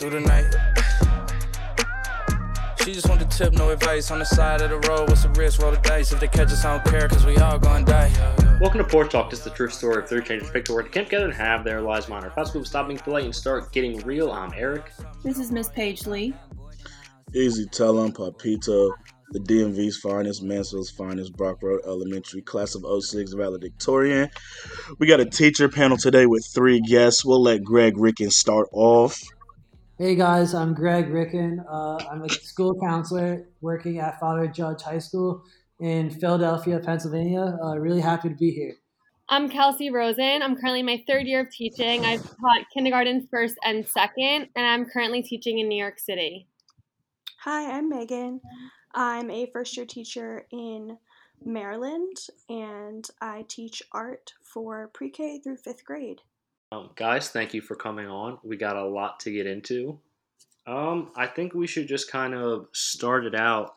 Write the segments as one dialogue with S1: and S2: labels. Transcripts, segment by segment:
S1: through the night. She just want the tip, no advice. On the side of the road, what's the risk? Roll the dice. If they catch us, I don't care, cause we all gonna die.
S2: Welcome to Porch Talk. This is the true story of three changers picked to work to camp together and have their lives monitor. Fast move, stop being polite, and start getting real. I'm Eric.
S3: This is Miss Paige Lee.
S4: Easy tell 'em, Papito, the DMV's finest, Mansfield's finest, Brock Road Elementary, class of 06 valedictorian. We got a teacher panel today with three guests. We'll let Greg Ricken start off.
S5: Hey guys, I'm Greg Ricken. Uh, I'm a school counselor working at Father Judge High School in Philadelphia, Pennsylvania. Uh, really happy to be here.
S6: I'm Kelsey Rosen. I'm currently in my third year of teaching. I've taught kindergarten first and second, and I'm currently teaching in New York City.
S7: Hi, I'm Megan. I'm a first year teacher in Maryland, and I teach art for pre K through fifth grade.
S2: Um, guys, thank you for coming on. We got a lot to get into. Um, I think we should just kind of start it out.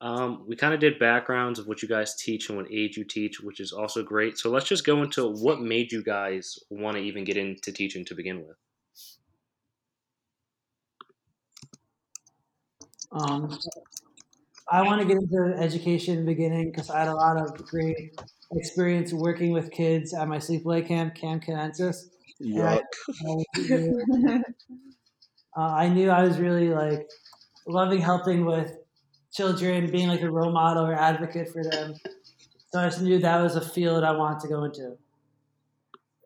S2: Um, we kind of did backgrounds of what you guys teach and what age you teach, which is also great. So let's just go into what made you guys want to even get into teaching to begin with.
S5: Um, I want to get into education in the beginning because I had a lot of great experience working with kids at my sleepaway camp, Camp Canadensis.
S4: Yuck.
S5: I, uh, I knew I was really like loving helping with children, being like a role model or advocate for them. So I just knew that was a field I wanted to go into.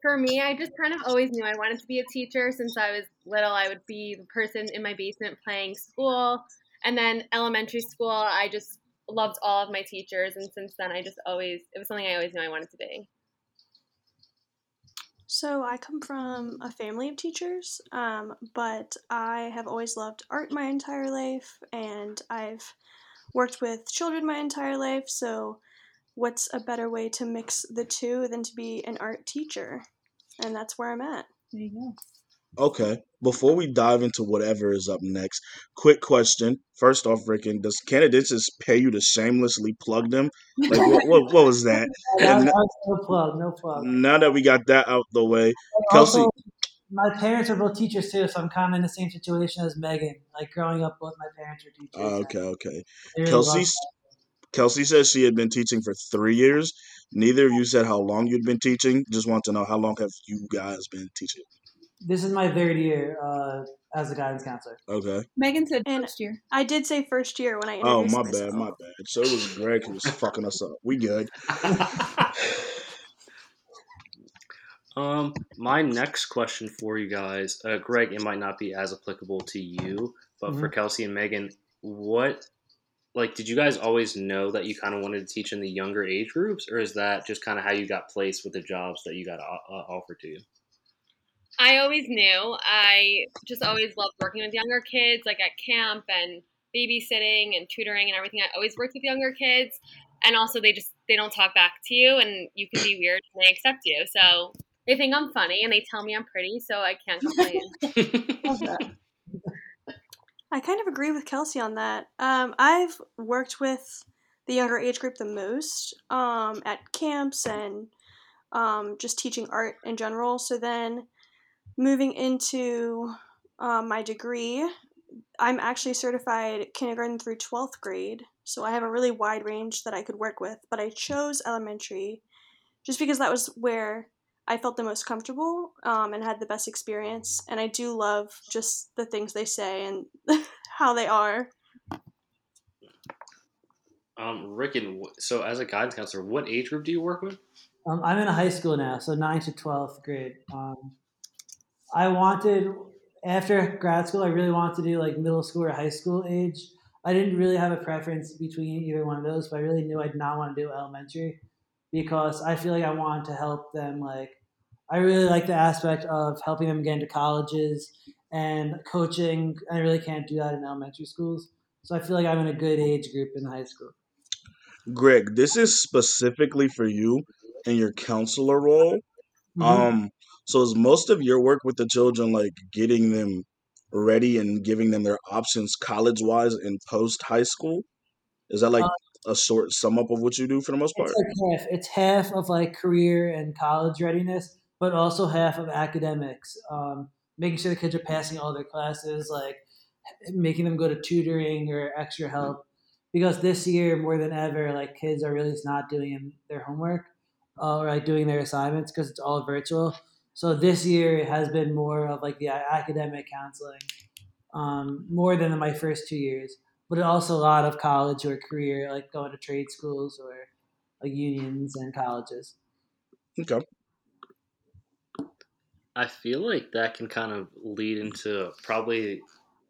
S6: For me, I just kind of always knew I wanted to be a teacher since I was little. I would be the person in my basement playing school. And then elementary school, I just loved all of my teachers. And since then, I just always, it was something I always knew I wanted to be.
S7: So, I come from a family of teachers, um, but I have always loved art my entire life, and I've worked with children my entire life. So, what's a better way to mix the two than to be an art teacher? And that's where I'm at.
S3: There you go.
S4: Okay. Before we dive into whatever is up next, quick question. First off, Ricken, does Canadensis just pay you to shamelessly plug them? Like, what, what, what was that?
S5: That, that was no plug, no plug.
S4: now that we got that out the way,
S5: And
S4: Kelsey.
S5: also, my parents are both teachers too, so I'm kind of in the same situation as Megan. Like growing up, both my parents are teachers.
S4: Okay, okay.
S5: Really
S4: Kelsey, Kelsey says she had been teaching for three years. Neither of you said how long you'd been teaching. Just want to know how long have you guys been teaching?
S5: This is my third year uh, as a guidance counselor.
S4: Okay.
S3: Megan said
S7: And-
S3: first year.
S7: I did say first year when I
S4: Oh,
S7: introduced
S4: my
S7: myself.
S4: bad, my bad. So it was Greg who was fucking us up. We good.
S2: um, my next question for you guys, uh, Greg, it might not be as applicable to you, but for Kelsey and Megan, what, like, did you guys always know that you kind of wanted to teach in the younger age groups, or is that just kind of how you got placed with the jobs that you got uh, offered to you?
S6: I always knew. I just always loved working with younger kids, like at camp and babysitting and tutoring and everything. I always worked with younger kids, and also they just they don't talk back to you, and you can be weird and they accept you. So they think I'm funny and they tell me I'm pretty, so I can't complain.
S3: Love that.
S7: I kind of agree with Kelsey on that. Um, I've worked with the younger age group the most um, at camps and um, just teaching art in general. So then moving into um, my degree, I'm actually certified kindergarten through 12th grade. So I have a really wide range that I could work with, but I chose elementary just because that was where I felt the most comfortable um, and had the best experience. And I do love just the things they say and how they are.
S2: Um, Ricken, wh- so as a guidance counselor, what age group do you work with?
S5: Um, I'm in a high school now, so 9th to 12th grade. Um, I wanted, after grad school, I really wanted to do like middle school or high school age. I didn't really have a preference between either one of those, but I really knew I did not want to do elementary because I feel like I wanted to help them. Like, I really like the aspect of helping them get into colleges and coaching. I really can't do that in elementary schools. So I feel like I'm in a good age group in high school.
S4: Greg, this is specifically for you in your counselor role.
S5: Mhm.
S4: Um, so is most of your work with the children like getting them ready and giving them their options college wise and post high school? Is that like a short sum up of what you do for the most part?
S5: It's like half. It's half of like career and college readiness, but also half of academics. Um, making sure the kids are passing all their classes, like making them go to tutoring or extra help. Because this year, more than ever, like kids are really just not doing their homework uh, or like doing their assignments because it's all virtual. So this year has been more of like the academic counseling, um, more than in my first two years. But also a lot of college or career, like going to trade schools or like unions and colleges.
S4: Okay.
S2: I feel like that can kind of lead into probably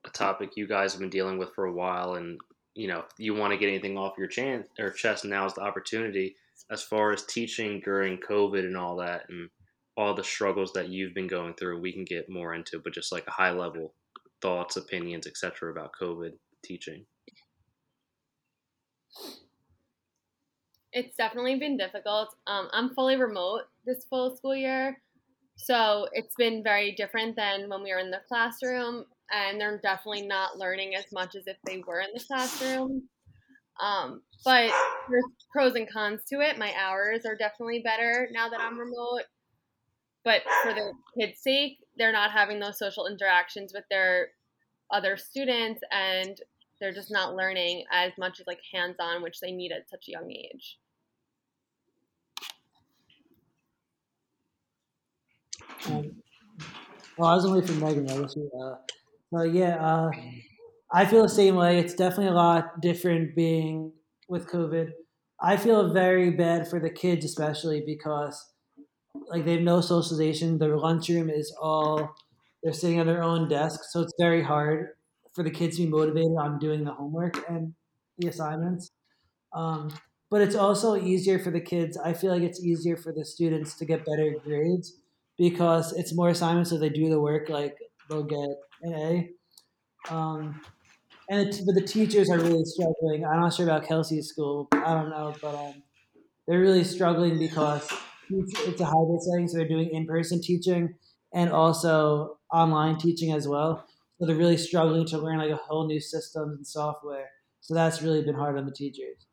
S2: a topic you guys have been dealing with for a while, and you know, if you want to get anything off your chance or chest. Now is the opportunity as far as teaching during COVID and all that, and all the struggles that you've been going through. We can get more into, but just like a high level thoughts, opinions, etc. about COVID teaching.
S6: It's definitely been difficult. Um, I'm fully remote this full school year, so it's been very different than when we were in the classroom, and they're definitely not learning as much as if they were in the classroom. Um, but there's pros and cons to it. My hours are definitely better now that I'm remote. But for the kids' sake, they're not having those social interactions with their other students and they're just not learning as much as like hands on, which they need at such a young age.
S5: Um, well, I was only from Megan, obviously. Uh, so yeah, uh, I feel the same way. It's definitely a lot different being with COVID. I feel very bad for the kids, especially because like they have no socialization. Their lunchroom is all they're sitting on their own desk, so it's very hard for the kids to be motivated on doing the homework and the assignments. Um, but it's also easier for the kids. I feel like it's easier for the students to get better grades because it's more assignments. So they do the work, like they'll get an A. Um, and it, but the teachers are really struggling. I'm not sure about Kelsey's school. I don't know, but um, they're really struggling because it's a hybrid setting, so they're doing in-person teaching and also online teaching as well. So they're really struggling to learn like a whole new systems and software. So that's really been hard on the teachers.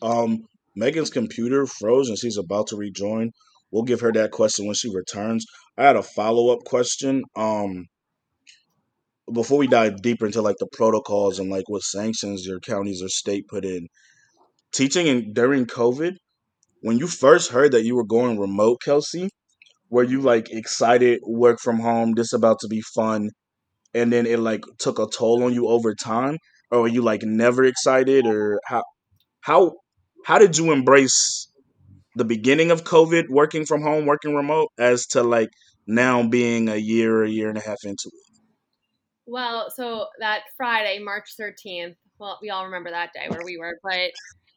S4: Um, Megan's computer froze and she's about to rejoin. We'll give her that question when she returns. I had a follow up question. Um, before we dive deeper into like the protocols and like what sanctions your counties or state put in, teaching in during COVID, when you first heard that you were going remote, Kelsey, were you like excited, work from home, this about to be fun, and then it like took a toll on you over time, or were you like never excited, or how how how did you embrace the beginning of COVID, working from home, working remote, as to like now being a year, a year and a half into it?
S6: Well, so that Friday, March 13th, well, we all remember that day where we were, but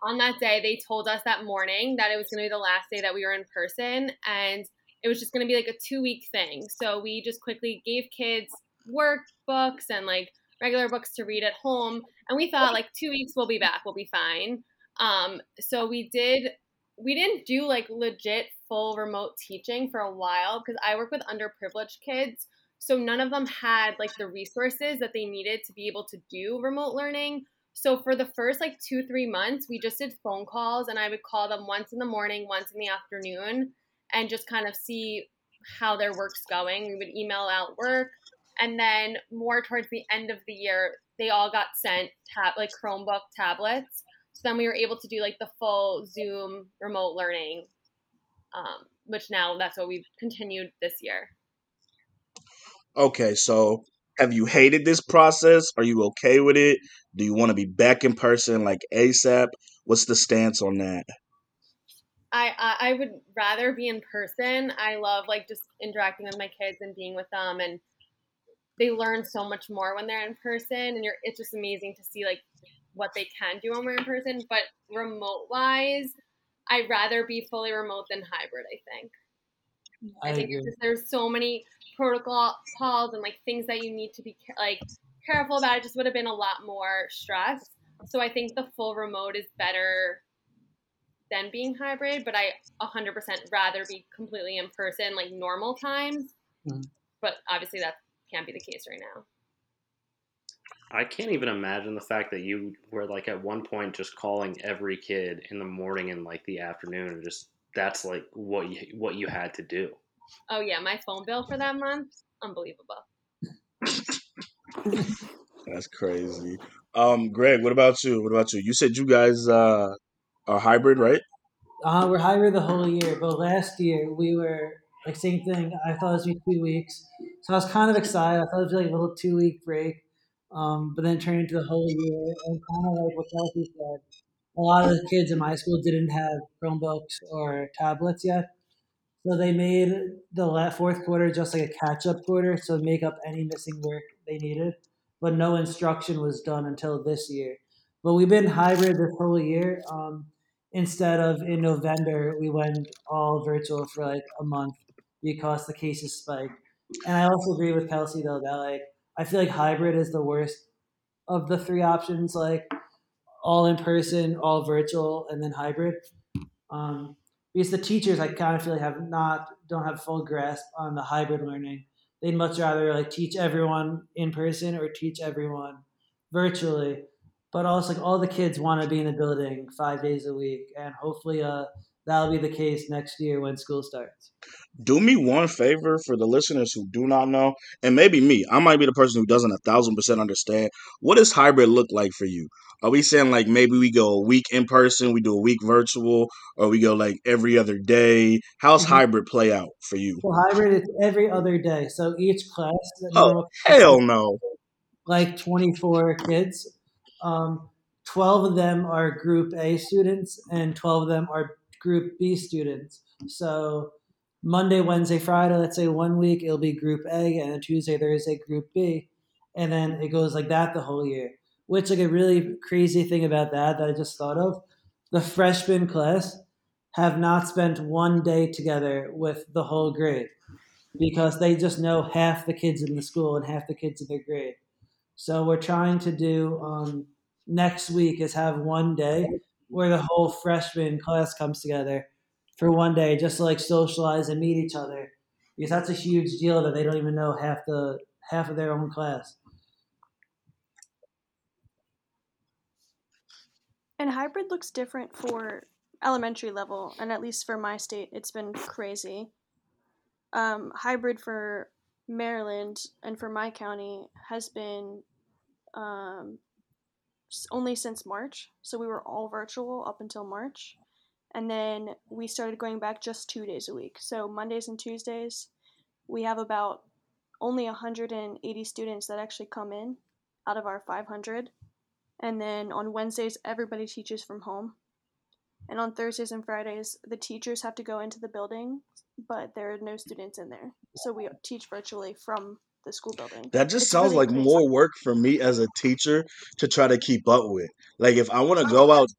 S6: on that day, they told us that morning that it was going to be the last day that we were in person and it was just going to be like a two week thing. So we just quickly gave kids workbooks and like regular books to read at home. And we thought like two weeks we'll be back, we'll be fine. Um, so we did, we didn't do like legit full remote teaching for a while because I work with underprivileged kids. So none of them had like the resources that they needed to be able to do remote learning. So for the first like two, three months, we just did phone calls and I would call them once in the morning, once in the afternoon, and just kind of see how their work's going. We would email out work. And then more towards the end of the year, they all got sent tab like Chromebook tablets. So then we were able to do like the full Zoom remote learning, um, which now that's what we've continued this year.
S4: Okay, so have you hated this process? Are you okay with it? Do you want to be back in person like ASAP? What's the stance on that?
S6: I, I I would rather be in person. I love like just interacting with my kids and being with them, and they learn so much more when they're in person. And you're it's just amazing to see like what they can do when we're in person. But remote wise, I'd rather be fully remote than hybrid. I think. I, I think just, there's so many protocol calls and like things that you need to be like careful about. It just would have been a lot more stress. So I think the full remote is better than being hybrid, but I 100% rather be completely in person like normal times. Mm-hmm. But obviously that can't be the case right now.
S2: I can't even imagine the fact that you were like at one point just calling every kid in the morning and like the afternoon and just that's like what you what you had to do.
S6: Oh yeah, my phone bill for that month, unbelievable.
S4: That's crazy. Um, Greg, what about you? What about you? You said you guys uh are hybrid, right?
S5: Uh, we're hybrid the whole year, but last year we were like same thing. I thought it was be two weeks, so I was kind of excited. I thought it was like a little two week break, um, but then turned into the whole year. And kind of like what Kelsey said, a lot of the kids in my school didn't have Chromebooks or tablets yet, so they made the fourth quarter just like a catch up quarter, so make up any missing work they needed. But no instruction was done until this year. But we've been hybrid this whole year. Um, instead of in November, we went all virtual for like a month because the cases spiked. And I also agree with Kelsey though that like I feel like hybrid is the worst of the three options, like all in person, all virtual, and then hybrid. Um, because the teachers I kind of feel like have not don't have full grasp on the hybrid learning. They'd much rather like teach everyone in person or teach everyone virtually. But also like all the kids want to be in the building five days a week and hopefully uh that'll be the case next year when school starts
S4: Do me one favor for the listeners who do not know, and maybe me. I might be the person who doesn't a thousand percent understand. What does hybrid look like for you? Are we saying like maybe we go a week in person, we do a week virtual, or we go like every other day? How's
S5: Mhm.
S4: hybrid play out for you?
S5: so hybrid is every other day so each class
S4: Oh hell no!
S5: like 24 kids um 12 of them are group a students and 12 of them are group b students so monday wednesday friday let's say one week it'll be group a and tuesday thursday group b and then it goes like that the whole year. Which like a really crazy thing about that that i just thought of the freshman class have not spent one day together with the whole grade because they just know half the kids in the school and half the kids in their grade. So we're trying to do um, next week is have one day where the whole freshman class comes together for one day just to like socialize and meet each other because that's a huge deal that they don't even know half the half of their own class.
S7: And hybrid looks different for elementary level, and at least for my state, it's been crazy. Um, hybrid for Maryland and for my county has been um, only since March. So we were all virtual up until March. And then we started going back just two days a week. So Mondays and Tuesdays, we have about only 180 students that actually come in out of our 500. And then on Wednesdays, everybody teaches from home. And on Thursdays and Fridays, the teachers have to go into the building, but there are no students in there. So we teach virtually from the school building.
S4: That just
S7: It's
S4: sounds
S7: really
S4: like
S7: crazy.
S4: more work for me as a teacher to try to keep up with. Like if I want to go out,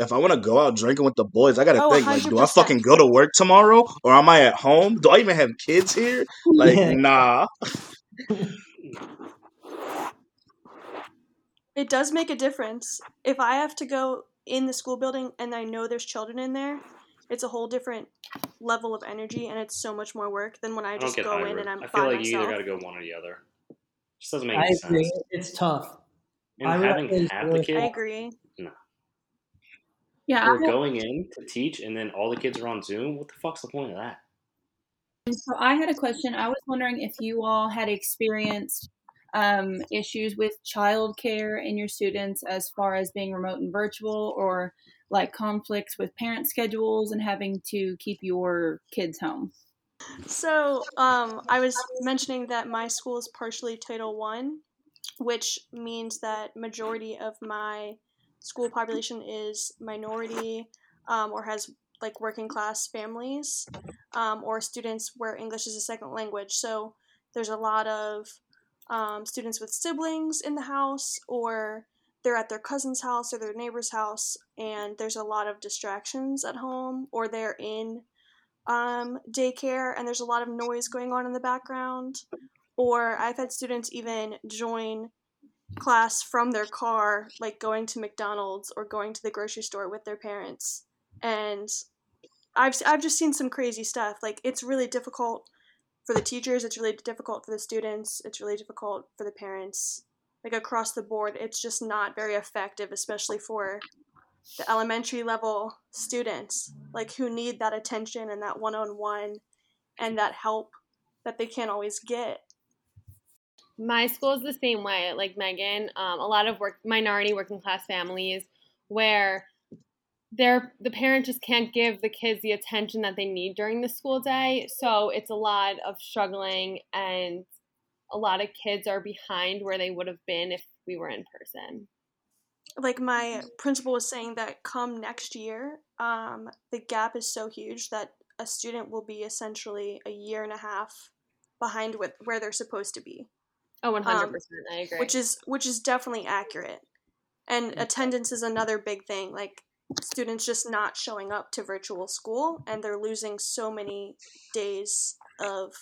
S4: if I want to go out drinking with the boys, I gotta
S7: Oh,
S4: think like, do I fucking go to work tomorrow or am I at home? Do I even have kids here? Like,
S5: Yeah.
S4: nah.
S7: It does make a difference. If I have to go in the school building and I know there's children in there, it's a whole different level of energy and it's so much more work than when I
S2: I
S7: just
S2: get
S7: go
S2: hybrid.
S7: in and I'm
S2: I
S7: by
S2: feel like you either got to go one or the other. Just doesn't make
S5: I
S2: any
S5: agree.
S2: sense.
S5: It's tough.
S2: And
S5: I would
S2: having
S5: say
S2: half the
S5: really-
S7: I
S2: kids
S7: agree.
S3: Yeah,
S2: who are going in to teach, and then all the kids are on Zoom. What the fuck's the point of that?
S3: so I had a question. I was wondering if you all had experienced um, issues with childcare in your students as far as being remote and virtual, or like conflicts with parent schedules and having to keep your kids home.
S7: So, um, I was mentioning that my school is partially Title One, which means that majority of my school population is minority um, or has like working class families um, or students where English is a second language. So there's a lot of um, students with siblings in the house or they're at their cousin's house or their neighbor's house and there's a lot of distractions at home or they're in um, daycare and there's a lot of noise going on in the background. Or I've had students even join class from their car, like going to McDonald's or going to the grocery store with their parents. And I've, I've just seen some crazy stuff. Like, it's really difficult for the teachers, it's really difficult for the students, it's really difficult for the parents. Like, across the board, it's just not very effective, especially for the elementary level students like who need that attention and that one-on-one and that help that they can't always get.
S6: My school is the same way, like Megan. Um, a lot of work minority working class families where they're the parent just can't give the kids the attention that they need during the school day. So it's a lot of struggling and a lot of kids are behind where they would have been if we were in person.
S7: Like my principal was saying that come next year, um, the gap is so huge that a student will be essentially a year and a half behind with where they're supposed to be.
S6: Oh, 100%.
S7: Um,
S6: I agree.
S7: which is which is definitely accurate. And attendance is another big thing. Like students just not showing up to virtual school and they're losing so many days of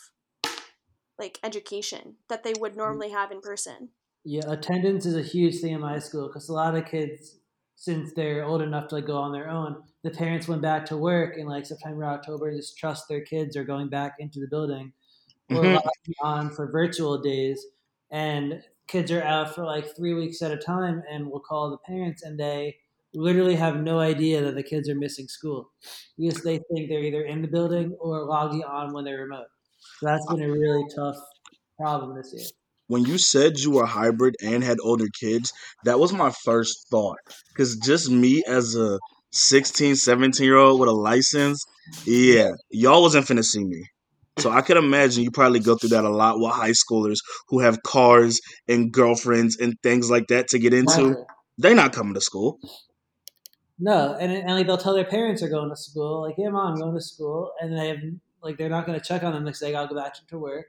S7: like education that they would normally have in person.
S5: Yeah, attendance is a huge thing in my school because a lot of kids, since they're old enough to like, go on their own, the parents went back to work in like September, October, and just trust their kids are going back into the building or
S4: Mhm.
S5: logging on for virtual days. And kids are out for like three weeks at a time, and we'll call the parents, and they literally have no idea that the kids are missing school because they think they're either in the building or logging on when they're remote. So that's been a really tough problem this year.
S4: when you said you were hybrid and had older kids, that was my first thought. Because just me as a 16, 17 year old with a license, yeah, y'all wasn't finna see me. So I could imagine you probably go through that a lot with high schoolers who have cars and girlfriends and things like that to get into.
S5: Exactly.
S4: They're not coming to school.
S5: No, and, and like they'll tell their parents they're going to school, like, "Yeah, mom, I'm going to school," and they have like they're not going to check on them next day. I'll go back to work.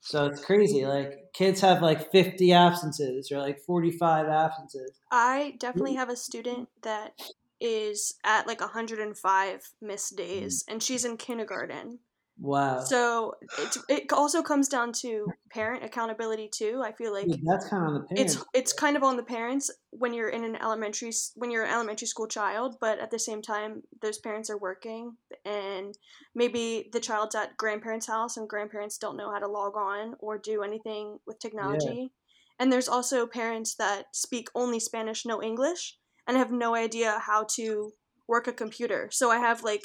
S5: So it's crazy. Like kids have like 50 absences or like 45 absences.
S7: I definitely have a student that is at like 105 missed days and she's in kindergarten.
S5: Wow,
S7: So it, it also comes down to parent accountability too. I feel like
S5: Dude, that's kind of on the parents.
S7: it's it's kind of on the parents when you're in an elementary when you're an elementary school child but at the same time those parents are working and maybe the child's at grandparents house and grandparents don't know how to log on or do anything with technology and there's also parents that speak only spanish no english and have no idea how to work a computer so i have like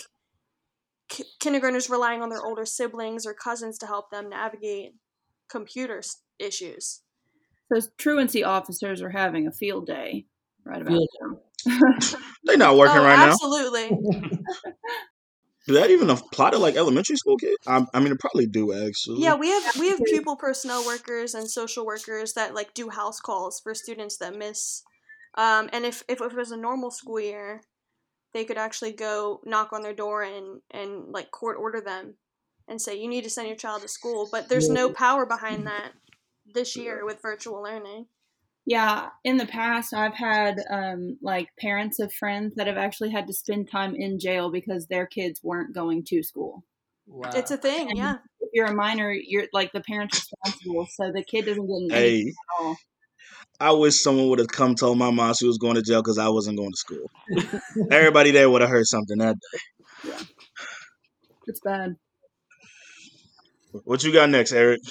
S7: ki- kindergartners relying on their older siblings or cousins to help them navigate computer issues
S3: So truancy officers are having a field day right about
S5: Field
S3: now.
S4: They're not working
S7: oh,
S4: right now.
S7: absolutely.
S4: Do that even apply to like elementary school kids? I, I mean, it probably do actually.
S7: Yeah, we have we have pupil personnel workers and social workers that like do house calls for students that miss. Um, and if, if if it was a normal school year, they could actually go knock on their door and and like court order them, and say you need to send your child to school. But there's no power behind that this year with virtual learning.
S3: Yeah, in the past, I've had um, like parents of friends that have actually had to spend time in jail because their kids weren't going to school.
S5: wow.
S7: It's a thing,
S3: And
S7: yeah.
S3: If you're a minor, you're like the parent's responsible, so the kid doesn't get
S4: Hey,
S3: at all.
S4: I wish someone would have come told my mom she was going to jail because I wasn't going to school. Everybody there would have heard something that day. Yeah.
S3: It's bad.
S4: What you got next, Eric?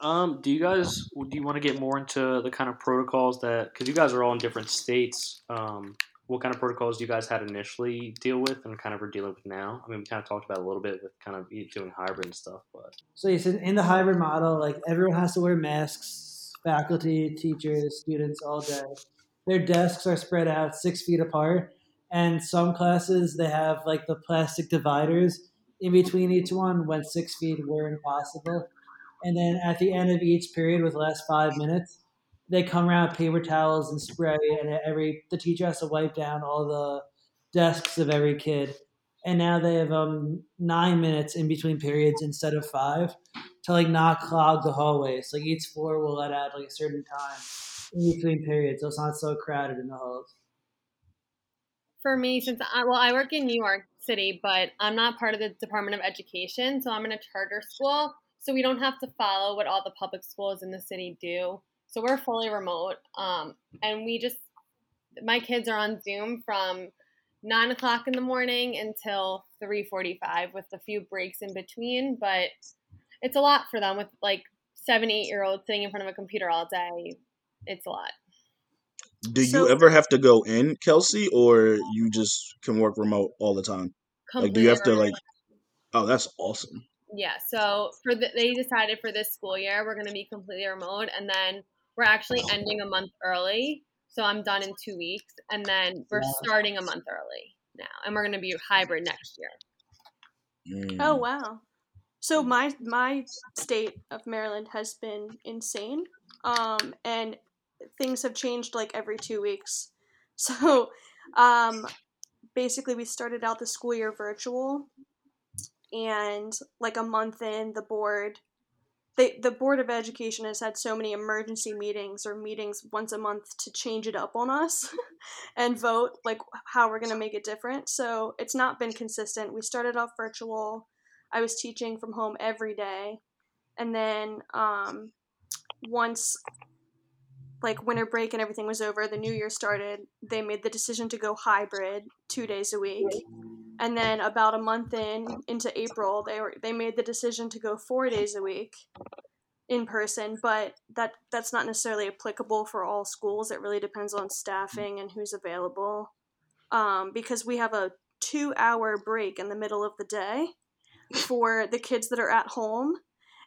S2: Um, do you guys do you want to get more into the kind of protocols that because you guys are all in different states? Um, what kind of protocols do you guys had initially deal with and kind of are dealing with now? I mean, we kind of talked about a little bit with kind of you doing hybrid and stuff, but
S5: So you said in the hybrid model, like everyone has to wear masks, faculty, teachers, students all day. Their desks are spread out six feet apart, and some classes they have like the plastic dividers in between each one when six feet were impossible. And then at the end of each period, with the last five minutes, they come around with paper towels and spray, and every the teacher has to wipe down all the desks of every kid. And now they have um nine minutes in between periods instead of five to like not clog the hallways. Like each floor will let out like a certain time in between periods, so it's not so crowded in the halls.
S6: For me, since I well, I work in New York City, but I'm not part of the Department of Education, so I'm in a charter school. So we don't have to follow what all the public schools in the city do. So we're fully remote, um, and we just my kids are on Zoom from nine o'clock in the morning until three forty-five, with a few breaks in between. But it's a lot for them with like seven, eight year olds sitting in front of a computer all day. It's a lot.
S4: Do you ever have to go in, Kelsey, or you just can work remote all the time? Like, do you have to like? Oh, that's awesome.
S6: Yeah, so for the, they decided for this school year we're going to be completely remote, and then we're actually ending a month early. So I'm done in two weeks, and then we're
S5: Wow.
S6: starting a month early now, and we're going to be hybrid next year.
S4: Mm.
S7: Oh wow. So my my state of Maryland has been insane. Um and things have changed like every 2 weeks. So um basically we started out the school year virtual and like a month in the board they, the board of education has had so many emergency meetings or meetings once a month to change it up on us and vote like how we're going to make it different so it's not been consistent we started off virtual i was teaching from home every day. And then um, once like winter break and everything was over the new year started they made the decision to go hybrid two days a week. And then about a month in into april they were they made the decision to go four days a week in person but that that's not necessarily applicable for all schools. It really depends on staffing and who's available. Um, because we have a two hour break in the middle of the day for the kids that are at home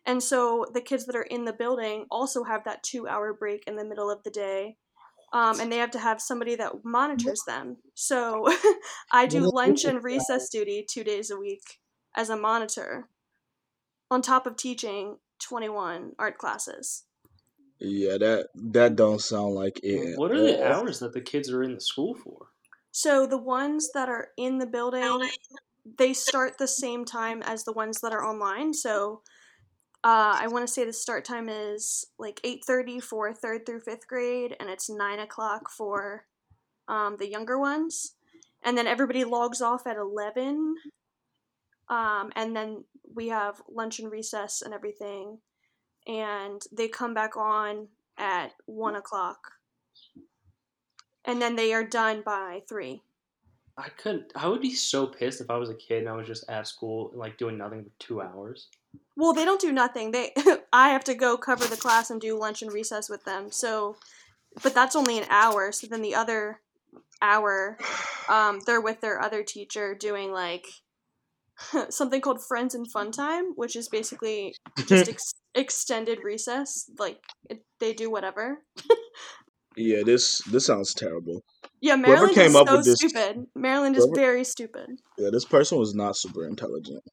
S7: and so the kids that are in the building also have that two hour break in the middle of the day. Um, and they have to have somebody that monitors them. So I do lunch and recess duty two days a week as a monitor, on top of teaching 21 art classes.
S4: Yeah, that that don't sound like it.
S2: What are the hours that the kids are in the school for?
S7: So the ones that are in the building, they start the same time as the ones that are online. So uh, I want to say the start time is like 8.30 for third through fifth grade, and it's 9 o'clock for um, the younger ones. And then everybody logs off at 11. Um, and then we have lunch and recess and everything. And they come back on at 1 o'clock. And then they are done by 3.
S2: I couldn't. I would be so pissed if I was a kid and I was just at school like doing nothing for two hours.
S7: Well, they don't do nothing. They I have to go cover the class and do lunch and recess with them. So, but that's only an hour. So then the other hour, um, they're with their other teacher doing like something called friends and fun time, which is basically just ex- extended recess. Like it, they do whatever.
S4: Yeah, this this sounds terrible.
S7: Yeah, Maryland
S4: came
S7: is
S4: up
S7: so
S4: with this-
S7: stupid. Maryland is
S4: whoever-
S7: very stupid.
S4: Yeah, this person was not super intelligent.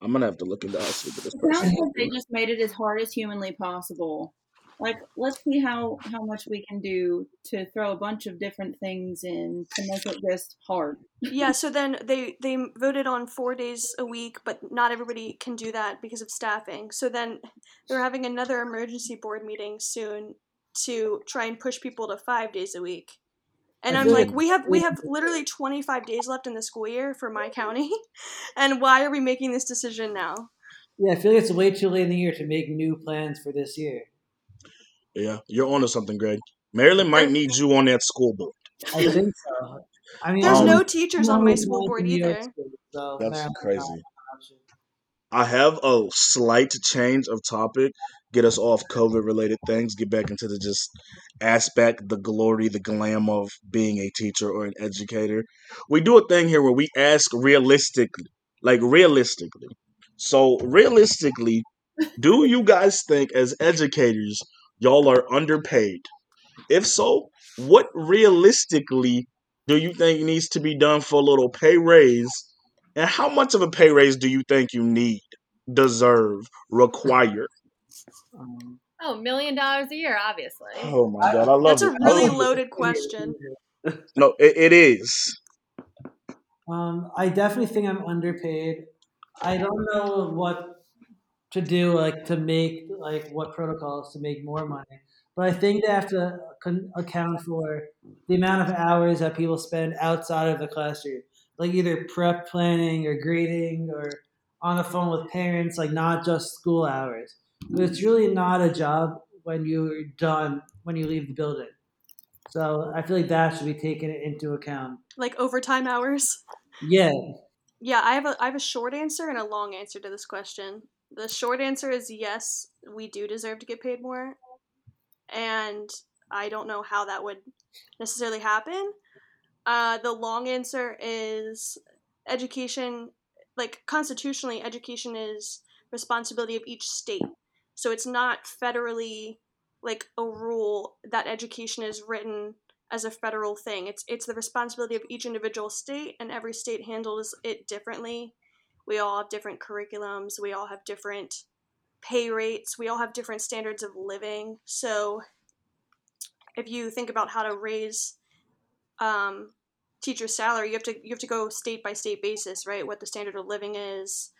S4: I'm gonna have to look into how stupid this person
S3: sounds
S4: is.
S3: like they just made it as hard as humanly possible. Like, let's see how how much we can do to throw a bunch of different things in to make it just hard.
S7: yeah so then they they voted on four days a week but not everybody can do that because of staffing so then they're having another emergency board meeting soon to try and push people to five days a week and
S5: I
S7: i'm like
S5: like
S7: we have we
S5: we-
S7: have literally 25 days left in the school year for my county and why are we making this decision now
S5: Yeah, I feel like it's way too late in the year to make new plans for this year.
S4: Yeah, you're onto something, Greg. Maryland might need you on that school board.
S5: I think so. I mean,
S7: there's
S4: Um,
S7: no teachers on my school board
S5: in New York
S7: either
S5: State, so
S4: That's
S5: Maryland's
S4: crazy.
S5: not an option.
S4: I have a slight change of topic. Get us off COVID related things. Get back into the just aspect, the glory, the glam of being a teacher or an educator. We do a thing here where we ask realistically, like realistically. So realistically, do you guys think as educators y'all are underpaid? If so, what realistically do you think needs to be done for a little pay raise? And how much of a pay raise do you think you need, deserve, require?
S5: Um,
S6: Oh, million dollars a year, obviously.
S4: Oh my god, I love
S7: that's
S4: it.
S7: a
S4: I
S7: really
S4: love it.
S7: loaded question
S4: No, it, it is.
S5: Um, I definitely think I'm underpaid. I don't know what to do, like to make like what protocols to make more money. But I think they have to account for the amount of hours that people spend outside of the classroom, like either prep planning or grading or on the phone with parents, like not just school hours. It's really not a job when you're done when you leave the building. So I feel like that should be taken into account.
S7: like overtime hours
S5: Yeah,
S7: Yeah, I have a I have a short answer and a long answer to this question. The short answer is yes, we do deserve to get paid more. And I don't know how that would necessarily happen. Uh, the long answer is education like constitutionally education is responsibility of each state. So it's not federally like a rule that education is written as a federal thing. It's it's the responsibility of each individual state and every state handles it differently. We all have different curriculums, we all have different pay rates, we all have different standards of living. So if you think about how to raise um, teacher salary, you have to you have to go state by state basis, right? What the standard of living is,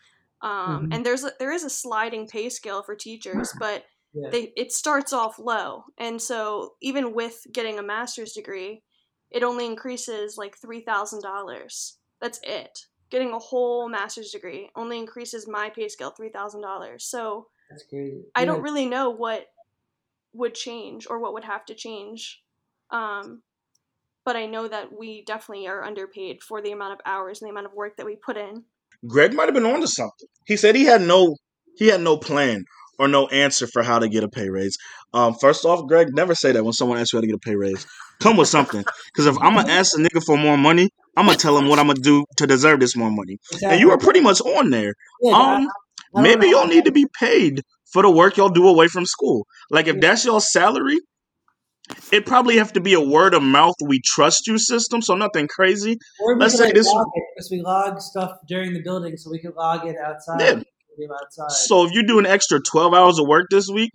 S7: um,
S5: Mhm.
S7: and there's a, there is a sliding pay scale for teachers, but
S5: Yeah.
S7: they it starts off low, and so even with getting a master's degree, it only increases like three thousand dollars. That's it. Getting a whole master's degree only increases my pay scale three thousand dollars. So
S5: That's crazy.
S7: I
S5: Yeah.
S7: don't really know what would change or what would have to change. Um, but I know that we definitely are underpaid for the amount of hours and the amount of work that we put in.
S4: Greg might have been onto something. He said he had no he had no plan or no answer for how to get a pay raise. Um, first off, Greg, never say that when someone asks you how to get a pay raise. Come with something. Because if I'm gonna ask a nigga for more money, I'm gonna tell him what I'm gonna do to deserve this more money. And you were pretty much on there.
S5: Yeah,
S4: Um, maybe y'all need to be paid for the work y'all do away from school. Like if that's your salary, it probably have to be a word of mouth we trust you system, so nothing crazy.
S5: Or we
S4: let's say
S5: like,
S4: this-
S5: because we log stuff during the building, so we can log it outside.
S4: Yeah.
S5: outside.
S4: So if you do an extra 12 hours of work this week,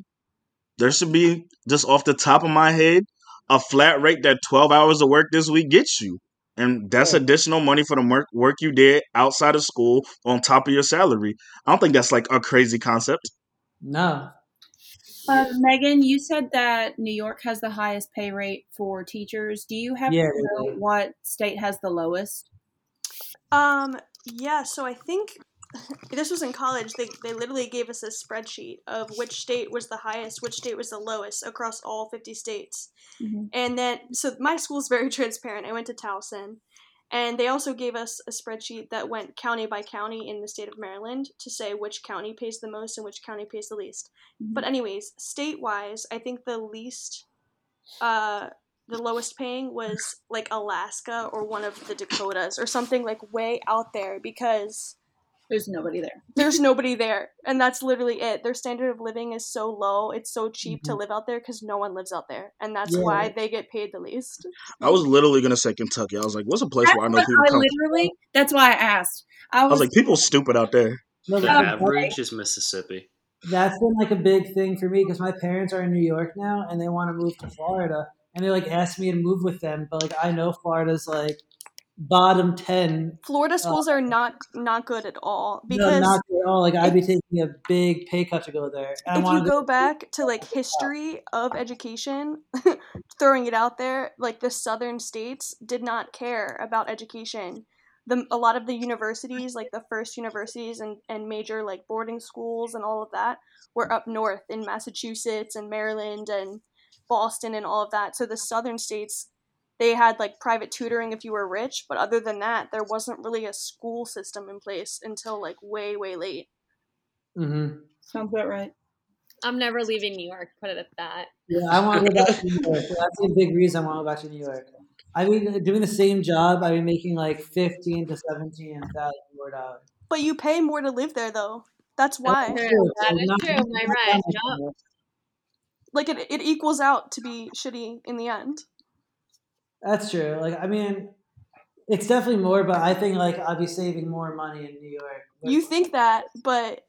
S4: there should be just off the top of my head a flat rate that 12 hours of work this week gets you. And that's
S5: Yeah.
S4: additional money for the work work you did outside of school on top of your salary. I don't think that's like a crazy concept.
S5: no,
S3: Uh, Megan, you said that New York has the highest pay rate for teachers. Do you have
S5: Yeah,
S3: to know
S5: they do.
S3: what state has the lowest?
S7: Um, yeah, so I think this was in college. They, they literally gave us a spreadsheet of which state was the highest, which state was the lowest across all 50 states.
S3: Mhm.
S7: And then, so my school's very transparent. I went to Towson. And they also gave us a spreadsheet that went county by county in the state of Maryland to say which county pays the most and which county pays the least. But anyways, state wise, I think the least, uh, the lowest paying was like Alaska or one of the Dakotas or something like way out there because
S3: There's nobody there.
S7: there's nobody there, and that's literally it. Their standard of living is so low; it's so cheap to
S5: Mhm.
S7: live out there because no one lives out there, and that's
S5: Yeah.
S7: why they get paid the least.
S4: I was literally gonna say Kentucky. I was like, what's a place
S3: That's
S4: where I know people
S3: I
S4: come?
S3: literally. That's why I asked. I
S4: I
S3: was,
S4: was like, people stupid out there.
S5: no,
S2: The
S5: but
S2: average is Mississippi.
S5: that's been like a big thing for me because my parents are in New York now and they want to move to Florida, and they like asked me to move with them, but like I know Florida's like bottom ten.
S7: Florida uh, schools are not not good at all
S5: no,
S7: because
S5: not at all. Like I'd be taking a big pay cut to go there.
S7: If you go back to like history of education, throwing it out there, like the southern states did not care about education. The, a lot of the universities, like the first universities and, and major like boarding schools and all of that, were up north in Massachusetts and Maryland and Boston and all of that. So the southern states, they had like private tutoring if you were rich, but other than that, there wasn't really a school system in place until like way way late.
S5: mm-hmm.
S3: sounds about right.
S6: I'm never leaving New York. Put it at that.
S5: Yeah, I want to go back to New York. That's a big reason I want to go back to New York. I mean, doing the same job, I've been making like fifteen to seventeen thousand more dollars.
S7: But you pay more to live there though. That's why.
S6: True.
S5: True,
S6: That
S5: so
S6: is
S5: not-
S6: true. My right.
S5: much
S6: Yup.
S5: more.
S7: like it, it equals out to be shitty in the end
S5: That's true. Like, I mean, it's definitely more, but I think like I'll be saving more money in New York. But-
S7: you think that but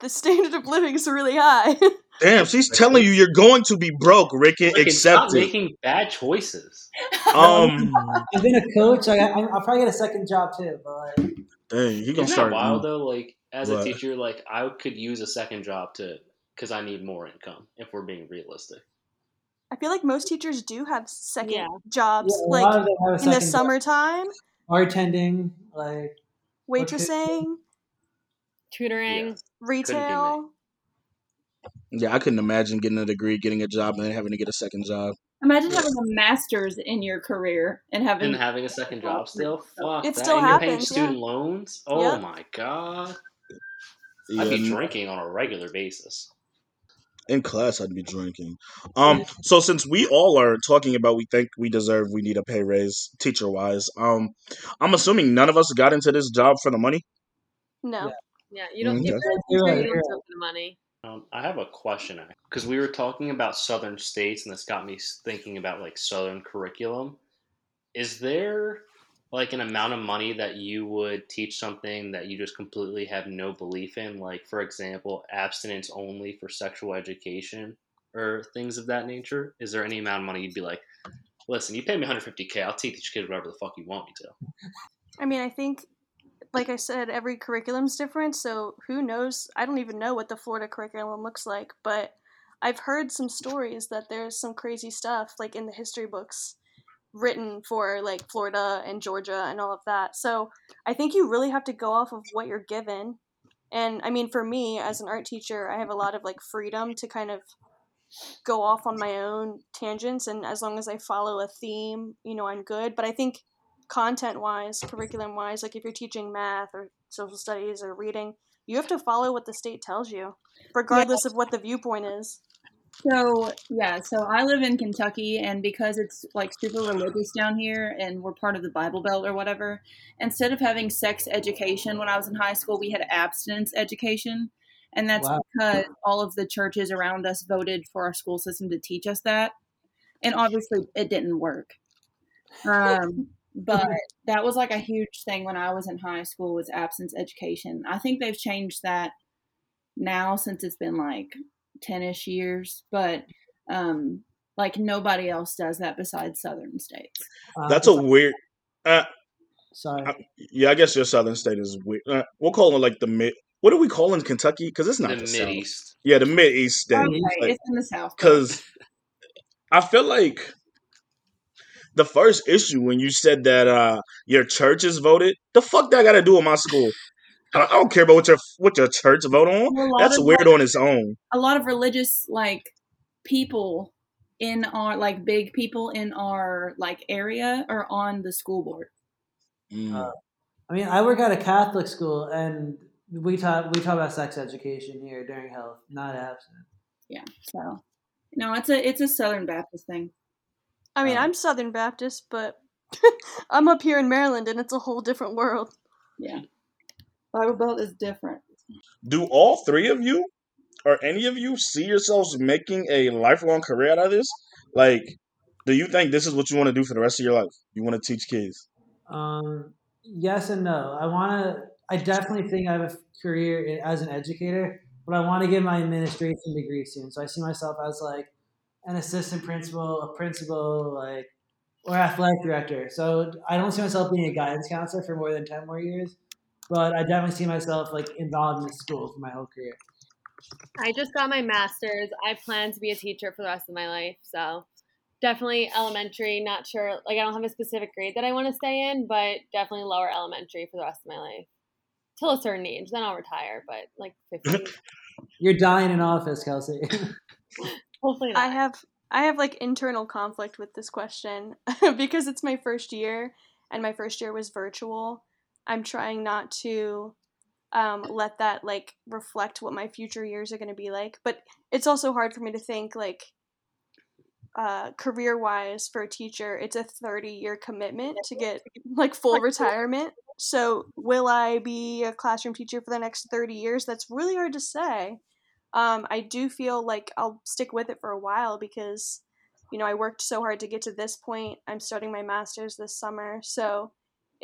S7: the standard of living is really high
S4: Damn, she's telling you you're going to be broke, Ricky.
S2: Like, stop
S4: it.
S2: making bad choices.
S4: Um,
S5: I've been a coach. Like, I, I'll probably get a second job too. But like,
S4: dang, he gonna start.
S2: wild though? Like as a teacher, like I could use a second job to because I need more income. If we're being realistic,
S7: i feel like most teachers do have second
S6: Yeah.
S7: jobs
S5: yeah,
S7: like
S5: of them have a
S7: in the
S5: second job.
S7: summertime
S5: bartending, like
S7: waitressing
S6: Tutoring.
S2: Yeah.
S7: retail
S4: Yeah, I couldn't imagine getting a degree, getting a job, and then having to get a second job.
S3: Imagine having a master's in your career and having
S2: and having a second job still, fuck
S7: It
S2: that.
S7: still
S2: and you're paying
S7: happens, yeah.
S2: student loans. Oh
S7: Yep.
S2: my god,
S4: Yeah,
S2: I'd be drinking on a regular basis.
S4: In class, I'd be drinking. Um, so since we all are talking about, we think we deserve, we need a pay raise, teacher wise. Um, I'm assuming none of us got into this job for the money.
S7: No.
S5: Yeah.
S6: Yeah, you don't.
S4: Okay.
S6: You
S5: You're right,
S6: don't
S5: you're
S6: have the money.
S2: Um, I have a question because we were talking about southern states, and this got me thinking about like southern curriculum. Is there like an amount of money that you would teach something that you just completely have no belief in? Like, for example, abstinence only for sexual education or things of that nature. Is there any amount of money you'd be like, listen, you pay me 150k, I'll teach these kids whatever the fuck you want me to.
S7: I mean, I think, like I said, every curriculum's different, so who knows? I don't even know what the Florida curriculum looks like, but I've heard some stories that there's some crazy stuff, like in the history books, written for like Florida and Georgia and all of that. So I think you really have to go off of what you're given. And I mean, for me as an art teacher, I have a lot of like freedom to kind of go off on my own tangents and as long as I follow a theme, you know, I'm good. But I think content wise, curriculum wise, like if you're teaching math or social studies or reading, you have to follow what the state tells you, regardless of what the viewpoint is.
S3: So yeah, so I live in Kentucky, and because it's like super religious down here, and we're part of the Bible Belt or whatever, instead of having sex education when I was in high school, we had abstinence education, and that's
S5: Wow.
S3: because all of the churches around us voted for our school system to teach us that, and obviously it didn't work. Um, but that was like a huge thing when I was in high school was abstinence education. I think they've changed that now since it's been like 10ish years but um like nobody else does that besides southern states
S5: Uh,
S4: That's a weird. Uh,
S5: sorry.
S4: I- yeah, I guess your southern state is weird. Uh, we'll call it like the mid. What do we call in Kentucky? Because it's not
S2: the
S4: the,
S2: Mid
S4: South.
S2: East.
S4: Yeah, the mid east state.
S3: okay
S4: Like,
S3: it's in the south
S4: Because I feel like the first issue when you said that uh your churches voted, the fuck that got to do with my school? I I don't care about what your what your church vote on.
S3: Well,
S4: That's weird
S3: like-
S4: on its own.
S3: a lot of religious like people in our like big people in our like area are on the school board
S4: Mm.
S5: Uh, I mean, I work at a Catholic school, and we talk we talk about sex education here during health, not abstinence.
S3: yeah so no it's a it's a southern baptist thing
S7: I mean,
S5: Um,
S7: I'm Southern Baptist, but I'm up here in Maryland and it's a whole different world.
S3: yeah bible belt is different
S4: Do all three of you or any of you see yourselves making a lifelong career out of this? Like, do you think this is what you want to do for the rest of your life? You want to teach kids?
S5: Um, yes and no. I want to. I definitely think I have a career as an educator, but I want to get my administration degree soon. So I see myself as like an assistant principal, a principal, like or athletic director. So I don't see myself being a guidance counselor for more than ten more years, but I definitely see myself like involved in the school for my whole career.
S6: I just got my master's. I plan to be a teacher for the rest of my life. So definitely elementary. Not sure. Like I don't have a specific grade that I want to stay in, but definitely lower elementary for the rest of my life. Till a certain age, then I'll retire. But like fifty,
S5: You're dying in office, Kelsey.
S6: hopefully not.
S7: I have I have like internal conflict with this question because it's my first year and my first year was virtual. I'm trying not to um, let that like reflect what my future years are going to be like, but it's also hard for me to think like uh, career wise for a teacher, it's a 30 year commitment to get like full retirement. So, will I be a classroom teacher for the next 30 years? That's really hard to say. Um, I do feel like I'll stick with it for a while because, you know, I worked so hard to get to this point. I'm starting my master's this summer. So,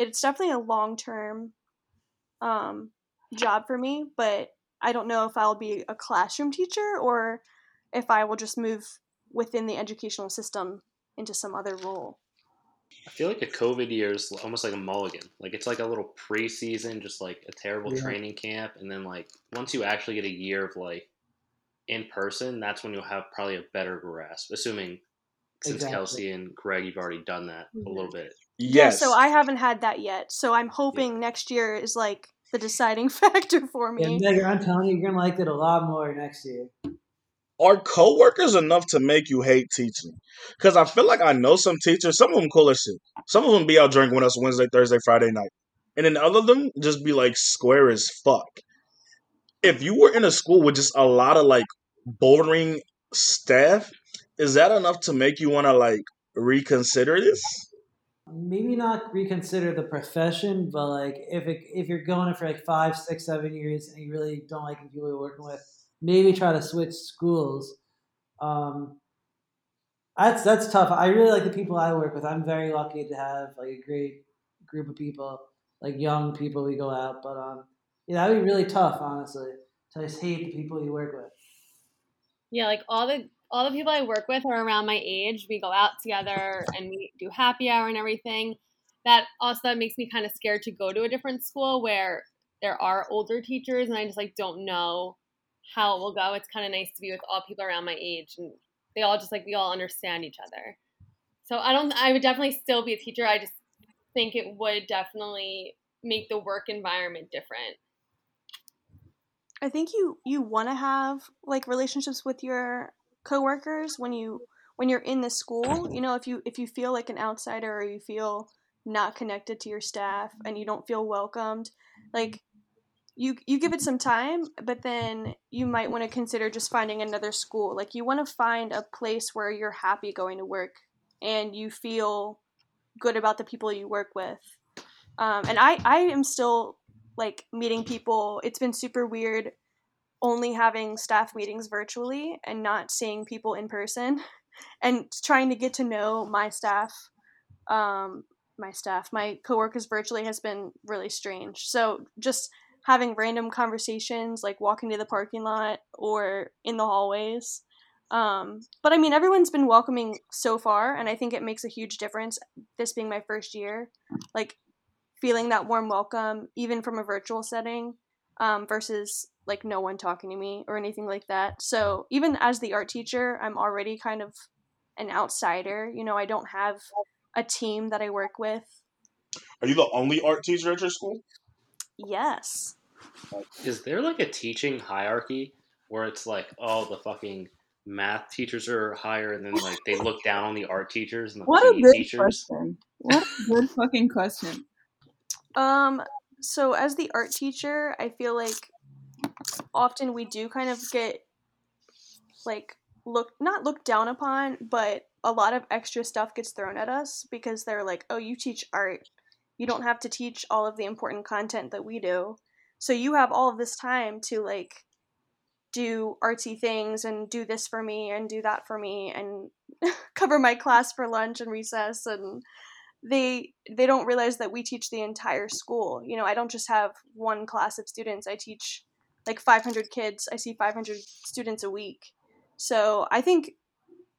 S7: it's definitely a long term um, job for me, but I don't know if I'll be a classroom teacher or if I will just move within the educational system into some other role.
S2: I feel like a COVID year is almost like a mulligan. Like it's like a little preseason, just like a terrible
S5: Yeah.
S2: training camp, and then like once you actually get a year of like in person, that's when you'll have probably a better grasp. Assuming since
S5: Exactly.
S2: Kelsey and Greg, you've already done that a little bit.
S4: Yes.
S7: Yeah, so I haven't had that yet. So I'm hoping next year is like the deciding factor for
S5: yeah,
S7: me.
S5: Megan, I'm telling you, you're gonna like it a lot more next year.
S4: are coworkers enough to make you hate teaching? Because I feel like I know some teachers. Some of them cool as shit. Some of them be out drinking with us Wednesday, Thursday, Friday night, and then other of them just be like square as fuck. If you were in a school with just a lot of like boring staff, is that enough to make you want to like reconsider this?
S5: Maybe not reconsider the profession, but like if it, if you're going for like five, six, seven years and you really don't like the people you're working with, maybe try to switch schools. Um, that's that's tough. I really like the people I work with. I'm very lucky to have like a great group of people, like young people we go out. But um, yeah, that'd be really tough, honestly. To just hate the people you work with.
S6: Yeah, like all the all the people I work with are around my age. We go out together and we do happy hour and everything. That also makes me kind of scared to go to a different school where there are older teachers and I just like don't know how it will go. It's kind of nice to be with all people around my age and they all just like we all understand each other. So I don't I would definitely still be a teacher. I just think it would definitely make the work environment different.
S7: I think you you want to have like relationships with your coworkers when you when you're in the school. You know, if you if you feel like an outsider or you feel not connected to your staff and you don't feel welcomed, like you you give it some time, but then you might want to consider just finding another school. Like you want to find a place where you're happy going to work and you feel good about the people you work with. Um, and I I am still like meeting people. It's been super weird only having staff meetings virtually and not seeing people in person and trying to get to know my staff um, my staff. My coworkers virtually has been really strange. So just having random conversations like walking to the parking lot or in the hallways um, but i mean everyone's been welcoming so far and i think it makes a huge difference this being my first year like feeling that warm welcome even from a virtual setting um, versus like no one talking to me or anything like that. So even as the art teacher, I'm already kind of an outsider. You know, I don't have a team that I work with.
S4: Are you the only art teacher at your school?
S7: Yes.
S2: Is there like a teaching hierarchy where it's like, oh, the fucking math teachers are higher, and then like they look down on the art teachers and the
S3: What a good
S2: teachers?
S3: question. What a good fucking question.
S7: Um so as the art teacher, I feel like often we do kind of get like look not looked down upon, but a lot of extra stuff gets thrown at us because they're like, "Oh, you teach art. You don't have to teach all of the important content that we do." So you have all of this time to like do artsy things and do this for me and do that for me and cover my class for lunch and recess and they they don't realize that we teach the entire school. You know, I don't just have one class of students. I teach like 500 kids. I see 500 students a week. So I think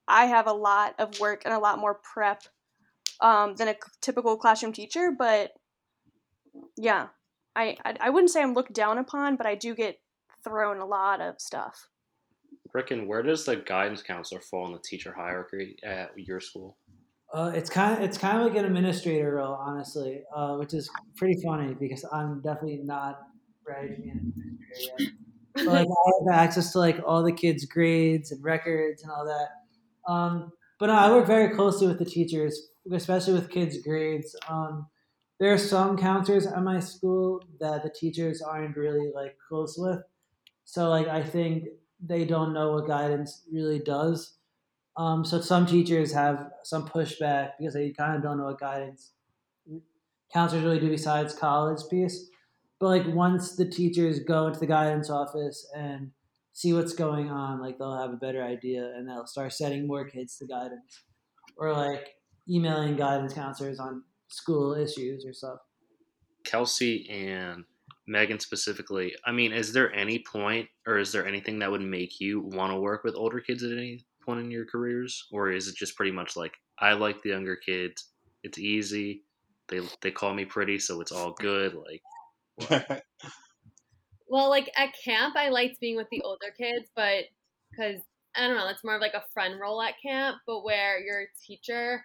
S7: I have a lot of work and a lot more prep um, than a typical classroom teacher. But yeah, I, I I wouldn't say I'm looked down upon, but I do get thrown a lot of stuff.
S2: Ricken, where does the guidance counselor fall in the teacher hierarchy at your school?
S5: Uh, it's kind of it's kind of like an administrator role, honestly, uh, which is pretty funny because I'm definitely not be an administrator yet. But like I have access to like all the kids' grades and records and all that. Um, but no, I work very closely with the teachers, especially with kids' grades. Um, there are some counselors at my school that the teachers aren't really like close with, so like I think they don't know what guidance really does. Um, so some teachers have some pushback because they kind of don't know what guidance counselors really do besides college piece. But like once the teachers go into the guidance office and see what's going on, like they'll have a better idea and they'll start sending more kids to guidance or like emailing guidance counselors on school issues or stuff.
S2: Kelsey and Megan specifically, I mean, is there any point or is there anything that would make you want to work with older kids at any point in your careers? Or is it just pretty much like, I like the younger kids, it's easy, they, they call me pretty, so it's all good? Like,
S6: Well, like at camp, I liked being with the older kids, but because I don't know, it's more of like a friend role at camp. But where you're a teacher,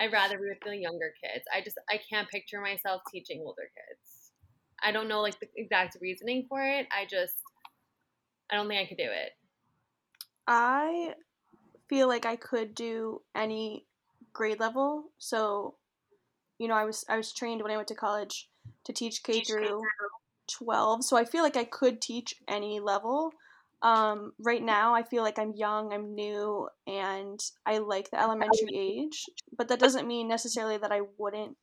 S6: I'd rather be with the younger kids. I just I can't picture myself teaching older kids. I don't know like the exact reasoning for it. I just I don't think I could do it.
S7: I feel like I could do any grade level. So, you know, I was I was trained when I went to college to teach K through 12. So I feel like I could teach any level. Um, right now, I feel like I'm young, I'm new, and I like the elementary age. but that doesn't mean necessarily that I wouldn't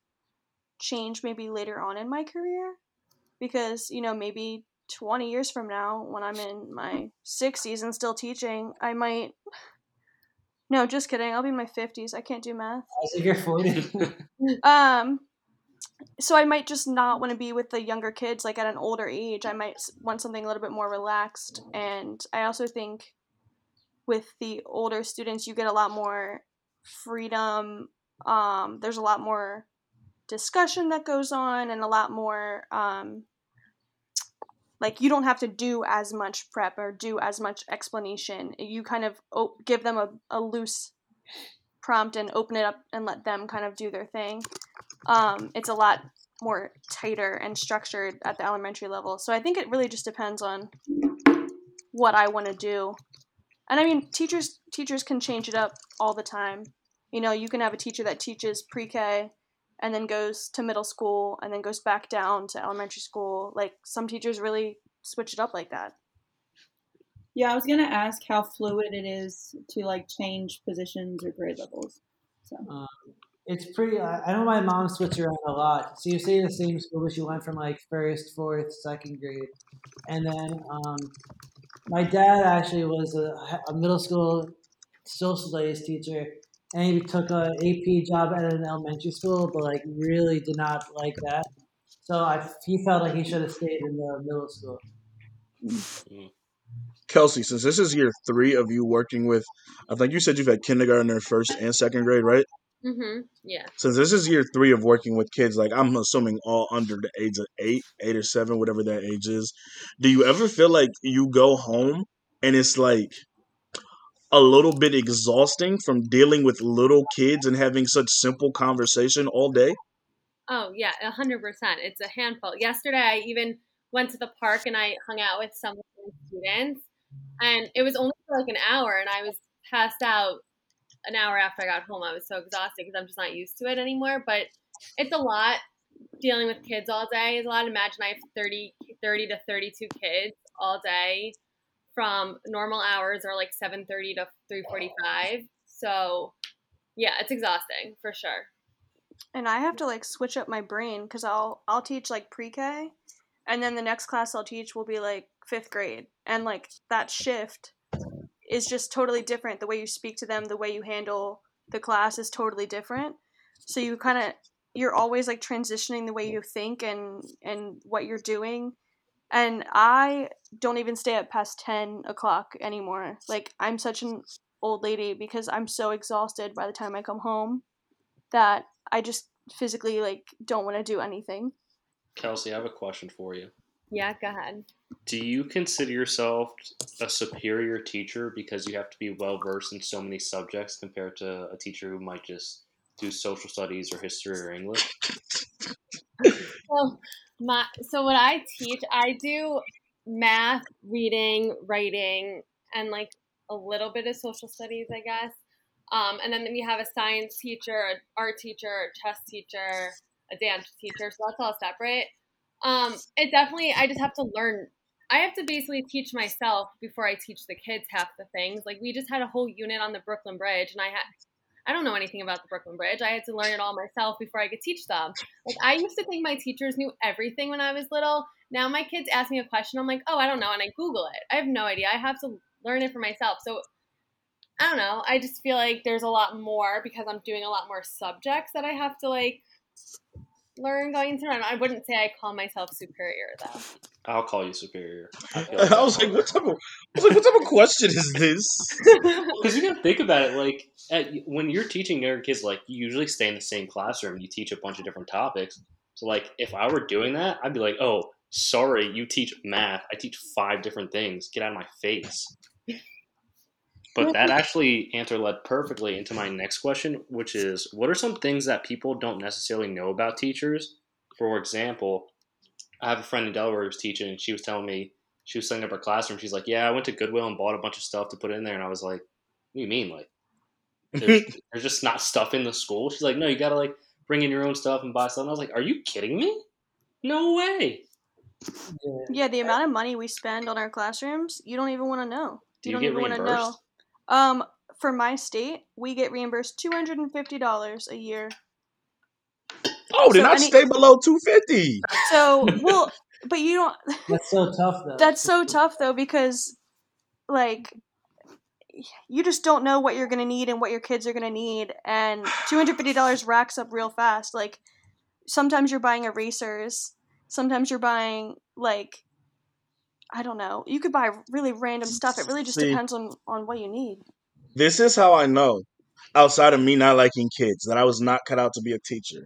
S7: change maybe later on in my career because, you know, maybe 20 years from now when I'm in my 60s and still teaching, I might No, just kidding. I'll be in my 50s. I can't do math.
S5: I think you're 40.
S7: Um so I might just not want to be with the younger kids like at an older age. I might want something a little bit more relaxed and I also think with the older students you get a lot more freedom. Um there's a lot more discussion that goes on and a lot more um like you don't have to do as much prep or do as much explanation. You kind of give them a, a loose prompt and open it up and let them kind of do their thing. Um, it's a lot more tighter and structured at the elementary level. So I think it really just depends on what I want to do. And I mean, teachers teachers can change it up all the time. You know, you can have a teacher that teaches pre-K and then goes to middle school and then goes back down to elementary school. Like some teachers really switch it up like that.
S3: Yeah, I was gonna ask how fluid it is to like change positions or grade levels. So
S5: Um, it's pretty. I I know my mom switched around a lot. So you stay in the same school, but she went from like first, fourth, second grade, and then um, my dad actually was a, a middle school social studies teacher, and he took a AP job at an elementary school, but like really did not like that. So I, he felt like he should have stayed in the middle school.
S4: Kelsey, since this is year three of you working with, I think you said you've had kindergarten, first and second grade, right?
S6: Mm-hmm. Yeah.
S4: Since this is year three of working with kids, like I'm assuming all under the age of eight, eight or seven, whatever that age is. Do you ever feel like you go home and it's like a little bit exhausting from dealing with little kids and having such simple conversation all day?
S6: Oh yeah, a hundred percent. It's a handful. Yesterday, I even went to the park and I hung out with some students, and it was only for like an hour, and I was passed out an hour after I got home. I was so exhausted because I'm just not used to it anymore. But it's a lot dealing with kids all day. It's a lot. Imagine I have 30, 30 to 32 kids all day from normal hours are like 7.30 to 3.45 so yeah it's exhausting for sure
S7: And I have to like switch up my brain because I'll I'll teach like pre-K, and then the next class I'll teach will be like fifth grade, and like that shift is just totally different. The way you speak to them, the way you handle the class is totally different. So you kind of you're always like transitioning the way you think and and what you're doing. And I don't even stay up past ten o'clock anymore. Like I'm such an old lady because I'm so exhausted by the time I come home that I just physically like don't want to do anything.
S2: Kelsey, I have a question for you.
S6: yeah go ahead
S2: Do you consider yourself a superior teacher because you have to be well versed in so many subjects compared to a teacher who might just do social studies or history or English?
S6: Well, my so what I teach, I do math, reading, writing, and like a little bit of social studies, I guess. Um, and then we have a science teacher, an art teacher, a chess teacher, a dance teacher. So that's all separate. Um, it definitely, I just have to learn. I have to basically teach myself before I teach the kids half the things. Like we just had a whole unit on the Brooklyn Bridge, and I had I don't know anything about the Brooklyn Bridge. I had to learn it all myself before I could teach them. Like I used to think my teachers knew everything when I was little. Now my kids ask me a question, I'm like, oh, I don't know, and I Google it. I have no idea. I have to learn it for myself. So I don't know. I just feel like there's a lot more because I'm doing a lot more subjects that I have to like learn going through. And I wouldn't say I call myself superior though.
S2: I'll call you superior. I, feel
S4: I was like, what type of, I was like, what type of question is this?
S2: Because you gotta think about it, like at, when you're teaching younger kids, like you usually stay in the same classroom. You teach a bunch of different topics. So like, if I were doing that, I'd be like, oh, sorry, you teach math. I teach five different things. Get out of my face. But that actually answer led perfectly into my next question, which is, what are some things that people don't necessarily know about teachers? For example, I have a friend in Delaware who's teaching, and she was telling me she was setting up her classroom. She's like, "Yeah, I went to Goodwill and bought a bunch of stuff to put in there," and I was like, "What do you mean? Like, there's, there's just not stuff in the school?" She's like, "No, you gotta like bring in your own stuff and buy stuff." And I was like, "Are you kidding me? No way!"
S5: Yeah.
S7: Yeah, the amount of money we spend on our classrooms, you don't even want to know.
S2: Do you
S7: don't
S2: get
S7: even wanna know. Um, for my state, we get reimbursed two hundred and fifty dollars a year.
S4: Oh, then
S7: So
S4: I
S7: any-
S4: stay below two fifty.
S7: So well, but you don't.
S5: That's so tough though.
S7: That's so tough though because, like, you just don't know what you're gonna need and what your kids are gonna need, and two hundred fifty dollars racks up real fast. Like, sometimes you're buying erasers, sometimes you're buying like, I don't know. You could buy really random stuff. It really just
S4: See.
S7: depends on on what you need.
S4: This is how I know, outside of me not liking kids, that I was not cut out to be a teacher.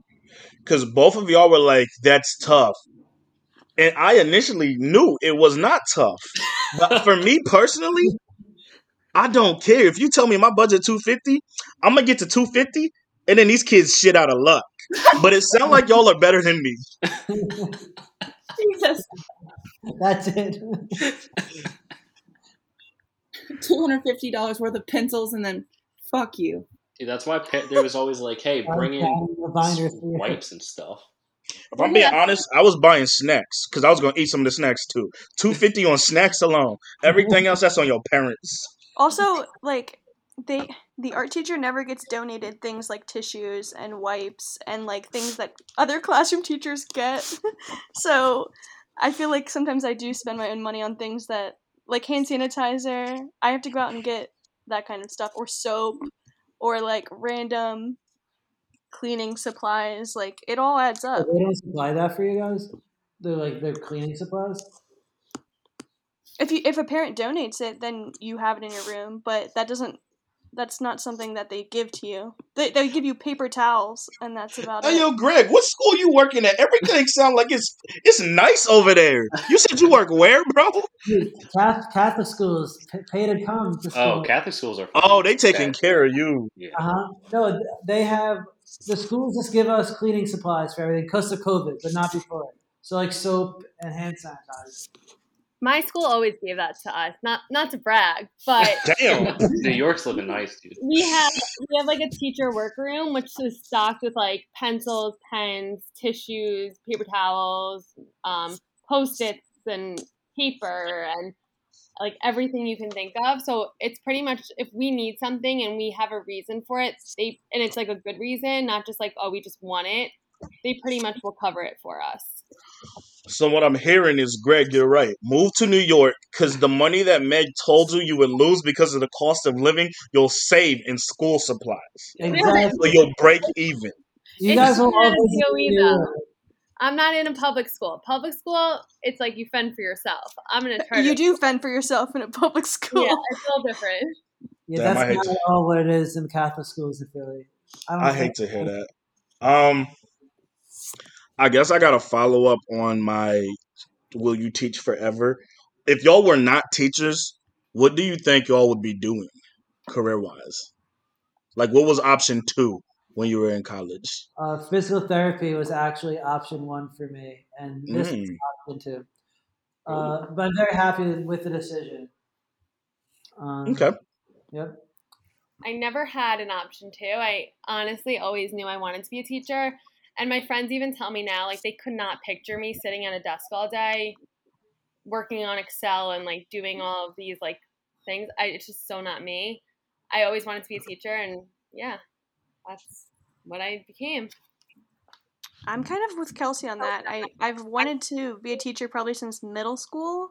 S4: Because both of y'all were like, "That's tough," and I initially knew it was not tough. But for me personally, I don't care if you tell me my budget two fifty. I'm gonna get to two fifty, and then these kids shit out of luck. But it sounds like y'all are better than me.
S3: Jesus,
S5: That's it.
S3: two hundred fifty dollars worth of pencils, and then fuck you.
S2: Dude, that's why pa- there was always like, hey, bring in
S5: The binder
S2: wipes and stuff.
S4: If I'm being honest, I was buying snacks because I was gonna eat some of the snacks too. Two fifty on snacks alone. Everything else that's on your parents.
S7: Also, like they the art teacher never gets donated things like tissues and wipes and like things that other classroom teachers get. so I feel like sometimes I do spend my own money on things that like hand sanitizer. I have to go out and get that kind of stuff or soap or like random cleaning supplies. Like it all adds up.
S5: They don't supply that for you guys. They're like they're cleaning supplies.
S7: If you if a parent donates it, then you have it in your room, but that doesn't that's not something that they give to you. They, they give you paper towels, and that's about
S4: Hey
S7: it.
S4: yo, Greg, what school you working at? Everything sounds like it's it's nice over there. You said you work where, bro?
S5: Dude, Catholic, Catholic schools p- pay to come to school.
S2: Oh, Catholic schools are.
S4: Oh, they taking
S2: bad.
S4: care of you.
S2: Yeah.
S5: Uh huh. No, they have the schools just give us cleaning supplies for everything because of COVID, but not before. So like soap and hand sanitizer.
S6: My school always gave that to us. Not not to brag, but
S4: Damn.
S2: New York's living nice, dude.
S6: we have we have like a teacher workroom which is stocked with like pencils, pens, tissues, paper towels, um, post-its and paper and like everything you can think of. So it's pretty much if we need something and we have a reason for it, they and it's like a good reason, not just like oh we just want it. They pretty much will cover it for us.
S4: So what I'm hearing is, Greg, you're right. Move to New York because the money that Meg told you you would lose because of the cost of living, you'll save in school supplies.
S5: Exactly.
S4: So you'll break even.
S5: You
S6: It's
S5: guys will all
S6: not
S5: visit
S6: DOE
S5: New
S6: though.
S5: York.
S6: I'm not in a public school. Public school, it's like you fend for yourself. I'm gonna try.
S7: You do fend for yourself in a public school.
S6: Yeah, it's a little different.
S5: Yeah,
S4: Damn,
S5: that's not at all what it is in Catholic schools in Philly. don't
S4: I hate to hear that. Um, I guess I got to follow up on my will you teach forever? If y'all were not teachers, what do you think y'all would be doing career wise? Like, what was option two when you were in college?
S5: Uh, physical therapy was actually option one for me, and this
S4: Mm.
S5: is option two. Uh, but I'm very happy with the decision. Um,
S4: Okay.
S5: Yep.
S6: I never had an option two. I honestly always knew I wanted to be a teacher. And my friends even tell me now, like, they could not picture me sitting at a desk all day working on Excel and like doing all of these like things. I, it's just so not me. I always wanted to be a teacher. And yeah, that's what I became.
S7: I'm kind of with Kelsey on that. I I've wanted to be a teacher probably since middle school,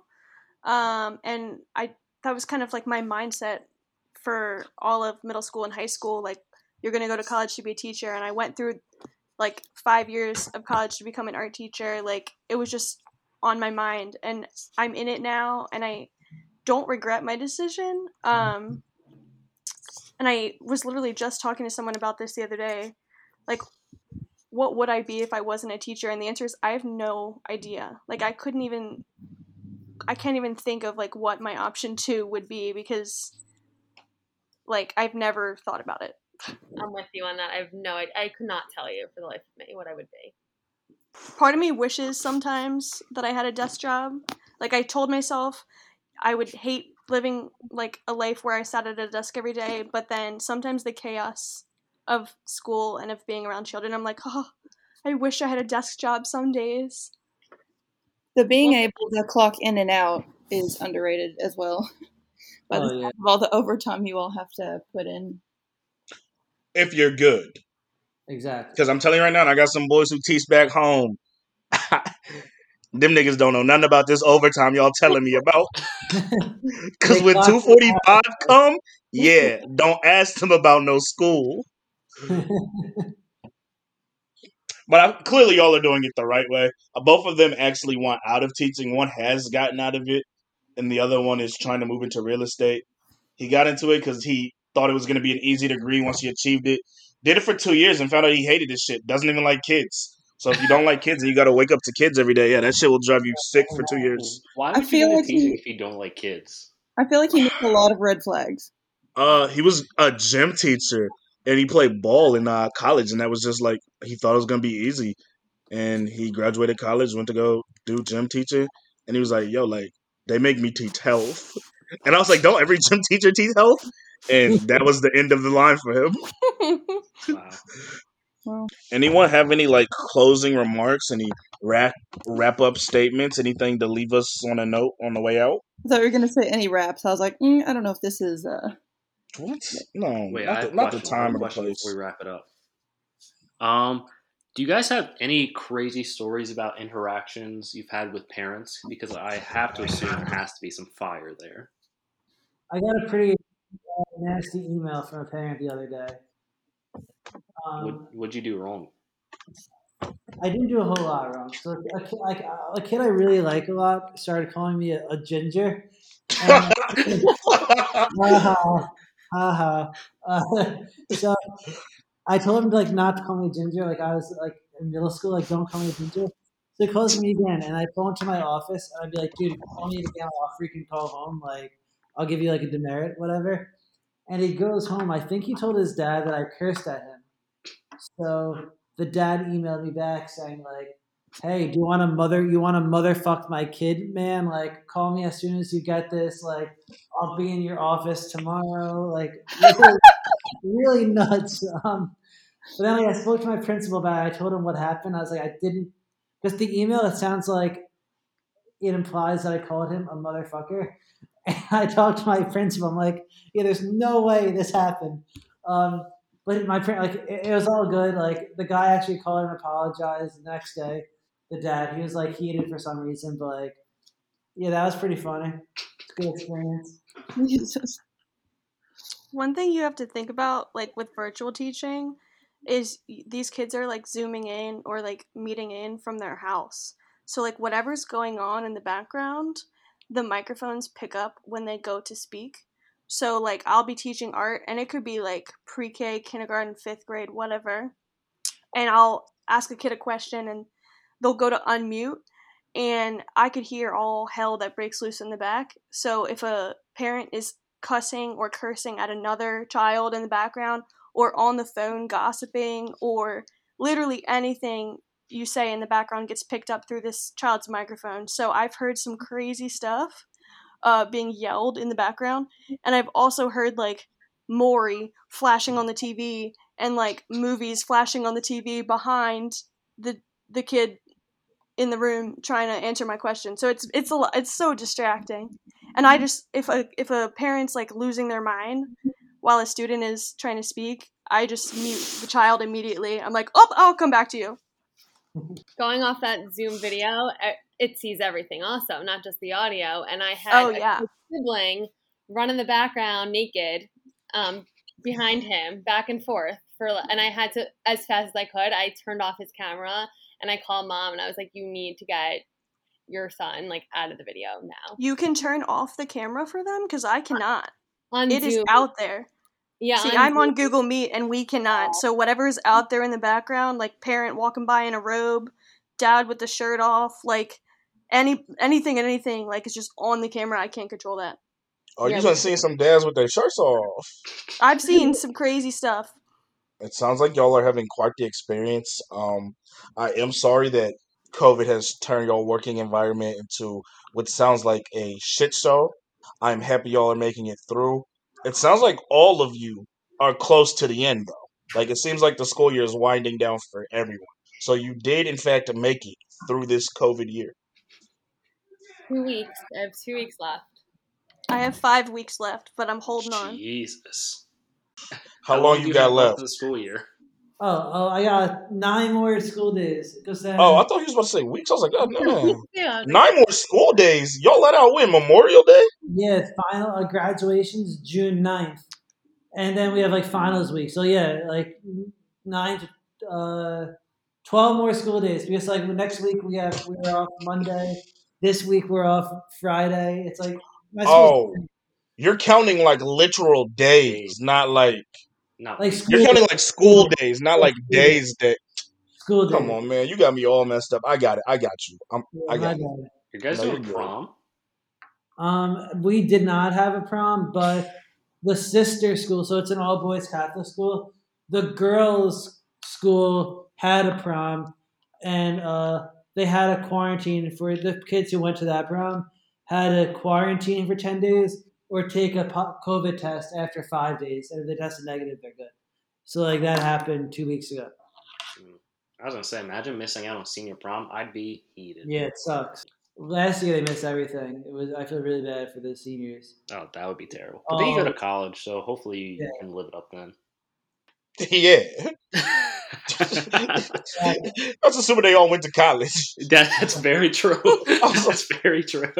S7: um, and I that was kind of like my mindset for all of middle school and high school. Like you're gonna go to college to be a teacher, and I went through like five years of college to become an art teacher. Like it was just on my mind, and I'm in it now, and I don't regret my decision. Um, and I was literally just talking to someone about this the other day, like what would I be if I wasn't a teacher? And the answer is I have no idea. Like I couldn't even I can't even think of like what my option 2 would be because like I've never thought about it.
S6: I'm with you on that. I have no idea. I could not tell you for the life of me what I would be.
S7: Part of me wishes sometimes that I had a desk job. Like I told myself I would hate living like a life where I sat at a desk every day, but then sometimes the chaos of school and of being around children, I'm like, "Oh, I wish I had a desk job some days."
S3: The being able to clock in and out is underrated as well. by the
S5: Oh,
S3: sound
S5: yeah.
S3: of all the overtime you all have to put in.
S4: If you're good,
S5: Exactly.
S4: because I'm telling you right now, I got some boys who teach back home. Them niggas don't know nothing about this overtime y'all telling me about. Because when
S5: clock
S4: two
S5: it
S4: forty five come, yeah, don't ask them about no school. But I, clearly, y'all are doing it the right way. Uh, both of them actually want out of teaching. One has gotten out of it, and the other one is trying to move into real estate. He got into it because he thought it was going to be an easy degree once he achieved it. Did it for two years and found out he hated this shit. Doesn't even like kids. So if you don't like kids and you got to wake up to kids every day, yeah, that shit will drive you sick for two years.
S2: Why
S3: I
S2: would you
S3: feel
S2: get into
S3: like
S2: teaching
S3: he-
S2: if you don't like kids?
S3: I feel like he missed a lot of red flags.
S4: Uh, he was a gym teacher and he played ball in uh, college, and that was just like he thought it was gonna be easy. And he graduated college, went to go do gym teaching, and he was like, "Yo, like they make me teach health," and I was like, "Don't every gym teacher teach health?" And that was the end of the line for him.
S2: Wow.
S3: Well,
S4: Anyone have any like closing remarks? Any wrap wrap up statements? Anything to leave us on a note on the way out?
S3: I thought you were gonna say any raps. I was like, mm, I don't know if this is. uh
S4: What? No,
S2: Wait,
S4: not, the, not the
S2: question. I have
S4: time
S2: a
S4: or the place.
S2: we wrap it up. Um, do you guys have any crazy stories about interactions you've had with parents? Because I have to assume there has to be some fire there.
S5: I got a pretty uh, nasty email from a parent the other day. Um,
S2: What What'd you do wrong?
S5: I didn't do a whole lot wrong. So a kid, like, a kid I really like a lot started calling me a, a ginger. And, haha, haha. Uh, so I told him to like not to call me ginger. Like I was like in middle school, like don't call me ginger. So he calls me again, and I phone to my office, and I'd be like, "Dude, call me again, I'll freaking call home. Like I'll give you like a demerit, whatever." And he goes home. I think he told his dad that I cursed at him. So the dad emailed me back saying like, "Hey, do you want to mother? You want to motherfuck my kid, man? Like, call me as soon as you get this. Like, I'll be in your office tomorrow. Like, really, nuts." Um, but then like, I spoke to my principal about it. I told him what happened. I was like, I didn't because the email it sounds like it implies that I called him a motherfucker. And I talked to my principal. I'm like, yeah, there's no way this happened. Um, but my parent, like, it, it was all good. Like, the guy actually called and apologized the next day. The dad, he was like heated for some reason, but like, yeah, that was pretty funny. Good experience.
S3: Jesus.
S7: One thing you have to think about, like with virtual teaching, is these kids are like zooming in or like meeting in from their house. So, like, whatever's going on in the background, the microphones pick up when they go to speak. So, like, I'll be teaching art, and it could be like pre K, kindergarten, fifth grade, whatever. And I'll ask a kid a question, and they'll go to unmute, and I could hear all hell that breaks loose in the back. So, if a parent is cussing or cursing at another child in the background or on the phone gossiping or literally anything you say in the background gets picked up through this child's microphone. So I've heard some crazy stuff uh, being yelled in the background, and I've also heard like Maury flashing on the TV and like movies flashing on the TV behind the the kid in the room trying to answer my question. So it's it's a lot, it's so distracting. And I just if a if a parent's like losing their mind while a student is trying to speak, I just mute the child immediately. I'm like, "Oh, I'll come back to you."
S6: Going off that Zoom video, it sees everything also, not just the audio. And I had
S7: Oh
S6: a sibling run in the background naked um, behind him, back and forth. For and I had to, as fast as I could, I turned off his camera and I called mom and I was like, "You need to get your son like out of the video now."
S7: You can turn off the camera for them cuz I cannot.
S6: On
S7: It is
S6: Zoom,
S7: out there.
S6: Yeah.
S7: See,
S6: on
S7: I'm on Google Meet and we cannot. So whatever's out there in the background, like parent walking by in a robe, dad with the shirt off, like any anything and anything, like it's just on the camera. I can't control that.
S4: Oh,
S6: Yeah,
S4: you
S6: we-
S4: done seen some dads with their shirts off.
S7: I've seen some crazy stuff.
S4: It sounds like y'all are having quite the experience. Um, I am sorry that COVID has turned your working environment into what sounds like a shit show. I'm happy y'all are making it through. It sounds like all of you are close to the end, though. Like it seems like the school year is winding down for everyone. So you did, in fact, make it through this COVID year.
S6: two weeks. I have two weeks left.
S7: I have five weeks left, but I'm holding on.
S2: Jesus.
S4: How, long, you got left?
S2: the school year?
S5: Oh, oh, I got nine more school days. Cause then,
S4: Oh, I thought he was about to say weeks. I was like, oh no.
S3: Yeah.
S4: Nine more school days. Y'all let out when Memorial Day?
S5: yeah, final uh, graduation's June 9th. and then we have like finals week. So yeah, like nine to uh, twelve more school days. Because like next week we have we're off Monday. This week we're off Friday. It's like
S4: Oh. You're counting like literal days, not like
S2: Not
S5: like school
S4: you're counting
S5: days,
S4: like school days, not like days that.
S5: school days.
S4: Come on, man, you got me all messed up. I got it. I got you. I'm,
S5: Yeah,
S4: I
S5: my
S4: got it.
S5: bad.
S2: you guys
S4: No,
S2: doing prom?
S5: Um, we did not have a prom, but the sister school, so it's an all boys Catholic school. The girls' school had a prom, and uh, they had a quarantine for the kids who went to that prom. Had a quarantine for ten days, or take a COVID test after five days, and if they tested negative, they're good. So like that happened two weeks ago. Hmm.
S2: I was gonna say, imagine missing out on senior prom. I'd be heated.
S5: Yeah, it sucks. Last year they missed everything. It was I feel really bad for the seniors.
S2: Oh, that would be terrible. But then you go to um, college, so hopefully you
S5: Yeah.
S2: can live it up then.
S4: yeah. That's assuming they all went to college.
S2: That, that's very true. that's very true.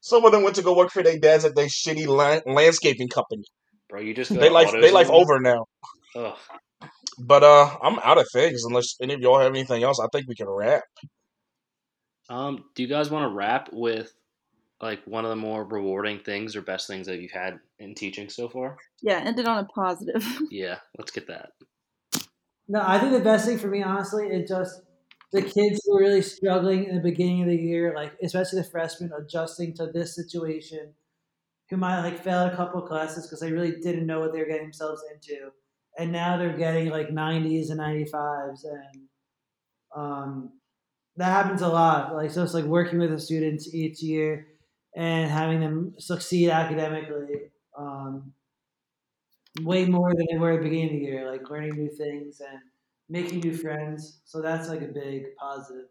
S4: Some of them went to go work for their dads at their shitty la- landscaping company.
S2: Bro, you just
S4: They
S2: to
S4: life, they life
S2: AutoZone.
S4: over now.
S2: Ugh.
S4: But uh, I'm out of things. Unless any of y'all have anything else, I think we can wrap.
S2: Um, do you guys want to wrap with like one of the more rewarding things or best things that you've had in teaching so far?
S3: Yeah, ended on a positive.
S2: Yeah, let's get that.
S5: No, I think the best thing for me, honestly, is just the kids who are really struggling in the beginning of the year, like especially the freshmen adjusting to this situation, who might like fail a couple classes because they really didn't know what they were getting themselves into, and now they're getting like 90s and 95s, and um, that happens a lot. Like so, it's like working with the students each year and having them succeed academically. Um, way more than they were at the beginning of the year, like learning new things and making new friends. So that's like a big positive.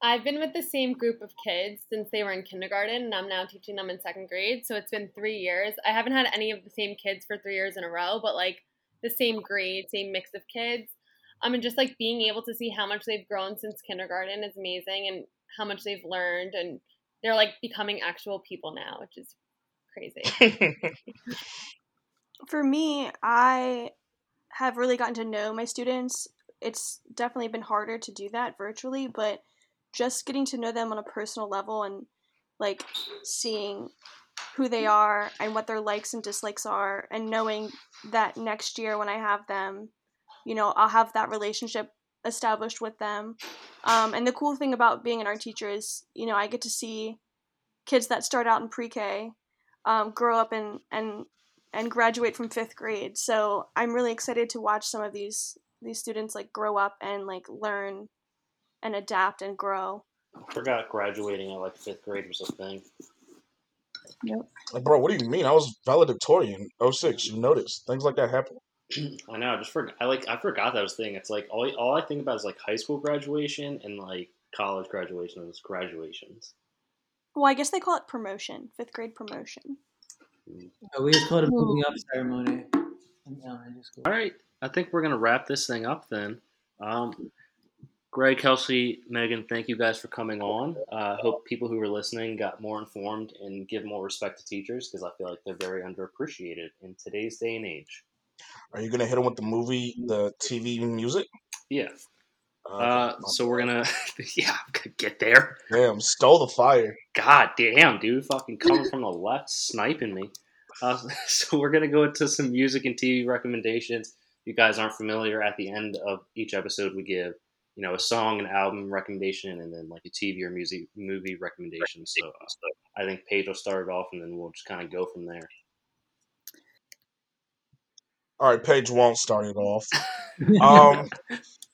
S6: I've been with the same group of kids since they were in kindergarten, and I'm now teaching them in second grade. So it's been three years. I haven't had any of the same kids for three years in a row, but like the same grade, same mix of kids. I mean, just like being able to see how much they've grown since kindergarten is amazing, and how much they've learned, and they're like becoming actual people now, which is crazy.
S7: For me, I have really gotten to know my students. It's definitely been harder to do that virtually, but just getting to know them on a personal level and like seeing who they are and what their likes and dislikes are and knowing that next year when I have them, you know, I'll have that relationship established with them. Um, and the cool thing about being an art teacher is, you know, I get to see kids that start out in pre-K um, grow up and and and graduate from fifth grade. So I'm really excited to watch some of these these students like grow up and like learn and adapt and grow.
S2: I forgot graduating at like fifth grade was a thing.
S4: Like, bro, what do you mean? I was valedictorian 06. You noticed things like that happen.
S2: I know. I just forgot. I like. I forgot that was a thing. It's like all. All I think about is like high school graduation and like college graduation is graduations.
S7: Well, I guess they call it promotion, fifth grade promotion.
S5: Uh, we just called it moving up ceremony in elementary school.
S2: All right. I think we're gonna wrap this thing up then. Um, Greg, Kelsey, Megan, thank you guys for coming on. Uh, hope people who are listening got more informed and give more respect to teachers because I feel like they're very underappreciated in today's day and age.
S4: Are you gonna hit them with the movie, the TV music?
S2: Yeah.
S4: Uh,
S2: Uh, so we're gonna, yeah, get there.
S4: damn, stole the fire.
S2: God damn, dude, fucking coming from the left, sniping me. Uh, so we're gonna go into some music and TV recommendations. If you guys aren't familiar, at the end of each episode, we give you know a song, an album recommendation, and then like a TV or music movie recommendation. So uh, I think Paige will start it off, and then we'll just kind of go from there.
S4: All right, Paige won't start it off. Um,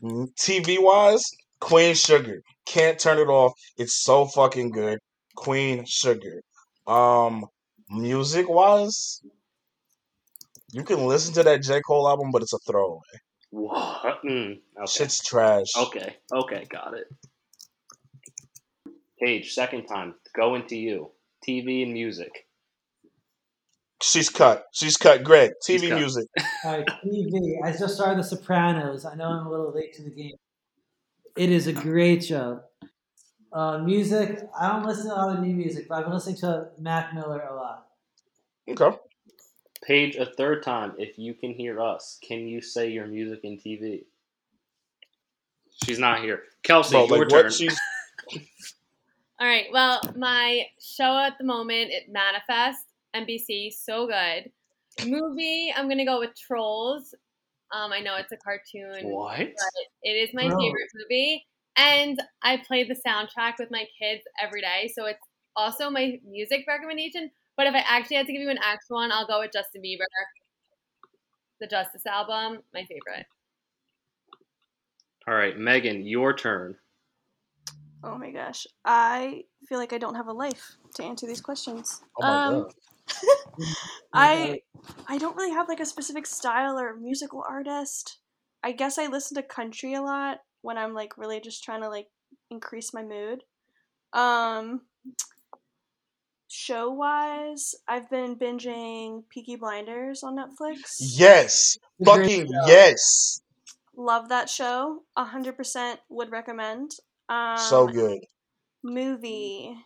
S4: TV wise, Queen Sugar. Can't turn it off. It's so fucking good. Queen Sugar. Um, music wise, you can listen to that J. Cole album, but it's a throwaway.
S2: What? Mm, okay.
S4: Shit's trash.
S2: Okay. Okay. Got it. Paige, second time. Going to you. TV and music.
S4: She's cut. She's cut. Greg, TV
S2: cut.
S4: music.
S5: All right, TV. I just started The Sopranos. I know I'm a little late to the game. It is a great show. Uh, music. I don't listen to a lot of new music, but I've been listening to Mac Miller a lot.
S4: Okay.
S2: Paige a third time, if you can hear us, can you say your music in TV? She's not here. Kelsey,
S4: Bro,
S2: your
S4: like
S2: turn.
S4: she's
S6: All right. Well, my show at the moment, it Manifest, NBC, so good. Movie, I'm gonna go with Trolls. Um, I know it's a cartoon,
S2: what?
S6: but it is my
S5: Trolls.
S6: favorite movie, and I play the soundtrack with my kids every day, so it's also my music recommendation. But if I actually had to give you an actual one, I'll go with Justin Bieber. The Justice album, my favorite.
S2: All right, Megan, your turn.
S7: Oh my gosh. I feel like I don't have a life to answer these questions.
S4: Oh my
S7: um,
S4: god.
S7: I I don't really have like a specific style or musical artist. I guess I listen to country a lot when I'm like really just trying to like increase my mood. Um show wise, I've been binging Peaky Blinders on Netflix.
S4: Yes.
S5: It's a great
S4: Fucking yes.
S7: Love that show. A hundred percent would recommend. Um
S4: So good.
S7: movie.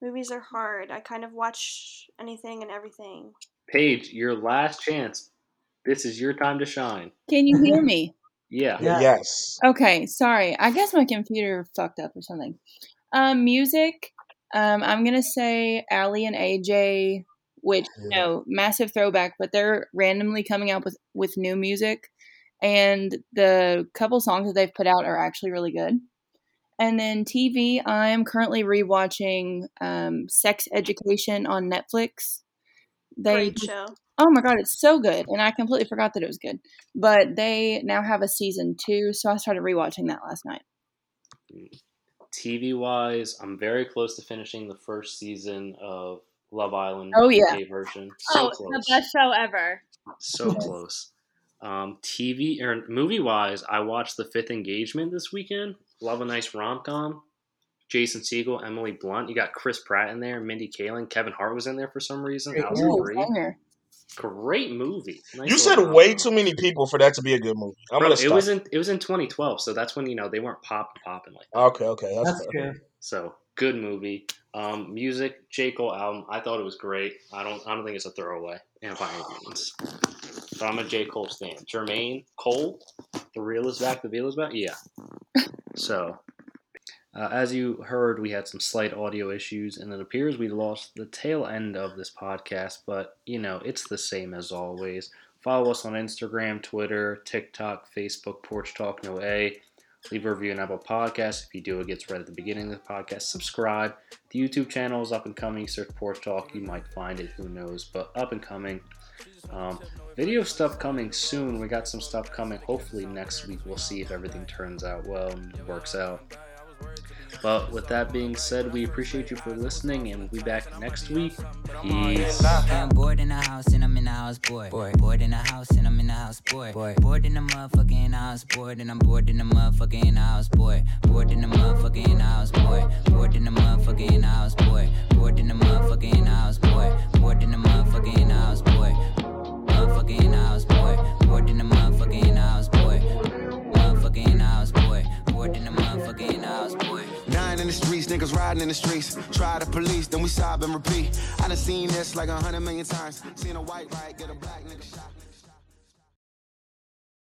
S7: Movies are hard. I kind of watch anything and everything.
S2: Paige, your last chance. This is your time to shine.
S3: Can you hear me?
S2: Yeah.
S5: Yeah.
S4: Yes.
S3: Okay, sorry. I guess my computer fucked up or something. Um, music. Um, I'm gonna say Aly and AJ, which you know, massive throwback, but they're randomly coming out with with new music, and the couple songs that they've put out are actually really good. And then TV, I am currently rewatching um, Sex Education on Netflix. They
S7: Great show.
S3: Oh my god, it's so good, and I completely forgot that it was good. But they now have a season two, so I started rewatching that last night.
S2: TV wise, I'm very close to finishing the first season of Love Island
S3: Oh, yeah.
S2: UK version. So
S6: oh,
S2: close.
S6: the best show ever.
S2: So close. Um, TV or movie wise, I watched The Five-Year Engagement this weekend. Love a nice rom com. Jason Segel, Emily Blunt. You got Chris Pratt in there, Mindy Kaling, Kevin Hart was in there for some reason. That was
S3: Ooh,
S2: great.
S3: banger.
S2: Great movie. Nice
S4: You said
S2: rom-com.
S4: way too many people for that to be a good movie. I'm
S2: Bro,
S4: gonna
S2: it
S4: stop.
S2: was in it was in 2012, so that's when you know they weren't popping popping like that.
S4: okay, okay, that's,
S5: That's
S4: fair.
S5: true.
S2: So good movie. Um, music, J Cole album. I thought it was great. I don't I don't think it's a throwaway, and by any means. I'm a J Cole stan. Jermaine Cole, the real is back. The real is back. Yeah. So, uh, as you heard, we had some slight audio issues, and it appears we lost the tail end of this podcast. But you know, it's the same as always. Follow us on Instagram, Twitter, TikTok, Facebook, Porch Talk No A. Leave a review on Apple Podcasts. If you do, it gets read at the beginning of the podcast. Subscribe. The YouTube channel is up and coming. Search Porch Talk. You might find it. Who knows? But up and coming. Um, video stuff coming soon. We got some stuff coming. Hopefully next week. We'll see if everything turns out well and works out. But with that being said, we appreciate you for listening, and we'll be back next week. Peace.
S8: I'm bored in the house and I'm in the house bored. Bored, bored in the house and I'm in the house bored. Bored, bored in the motherfucker in the house bored and I'm bored in the motherfucker in the house bored. Bored in the motherfucker in the house bored. Bored in the motherfucker in the house bored. Bored in the motherfucker in the house bored. Bored in the motherfucker in the house bored. Motherfucker in the house bored. Bored in the motherfucker in the house bored. Motherfucker in the house bored. Bored in the motherfucker in the house bored.
S9: In the streets, niggas riding in the streets. Try the police, then we sob and repeat. I done seen this like a hundred million times. Seen a white right, get a black.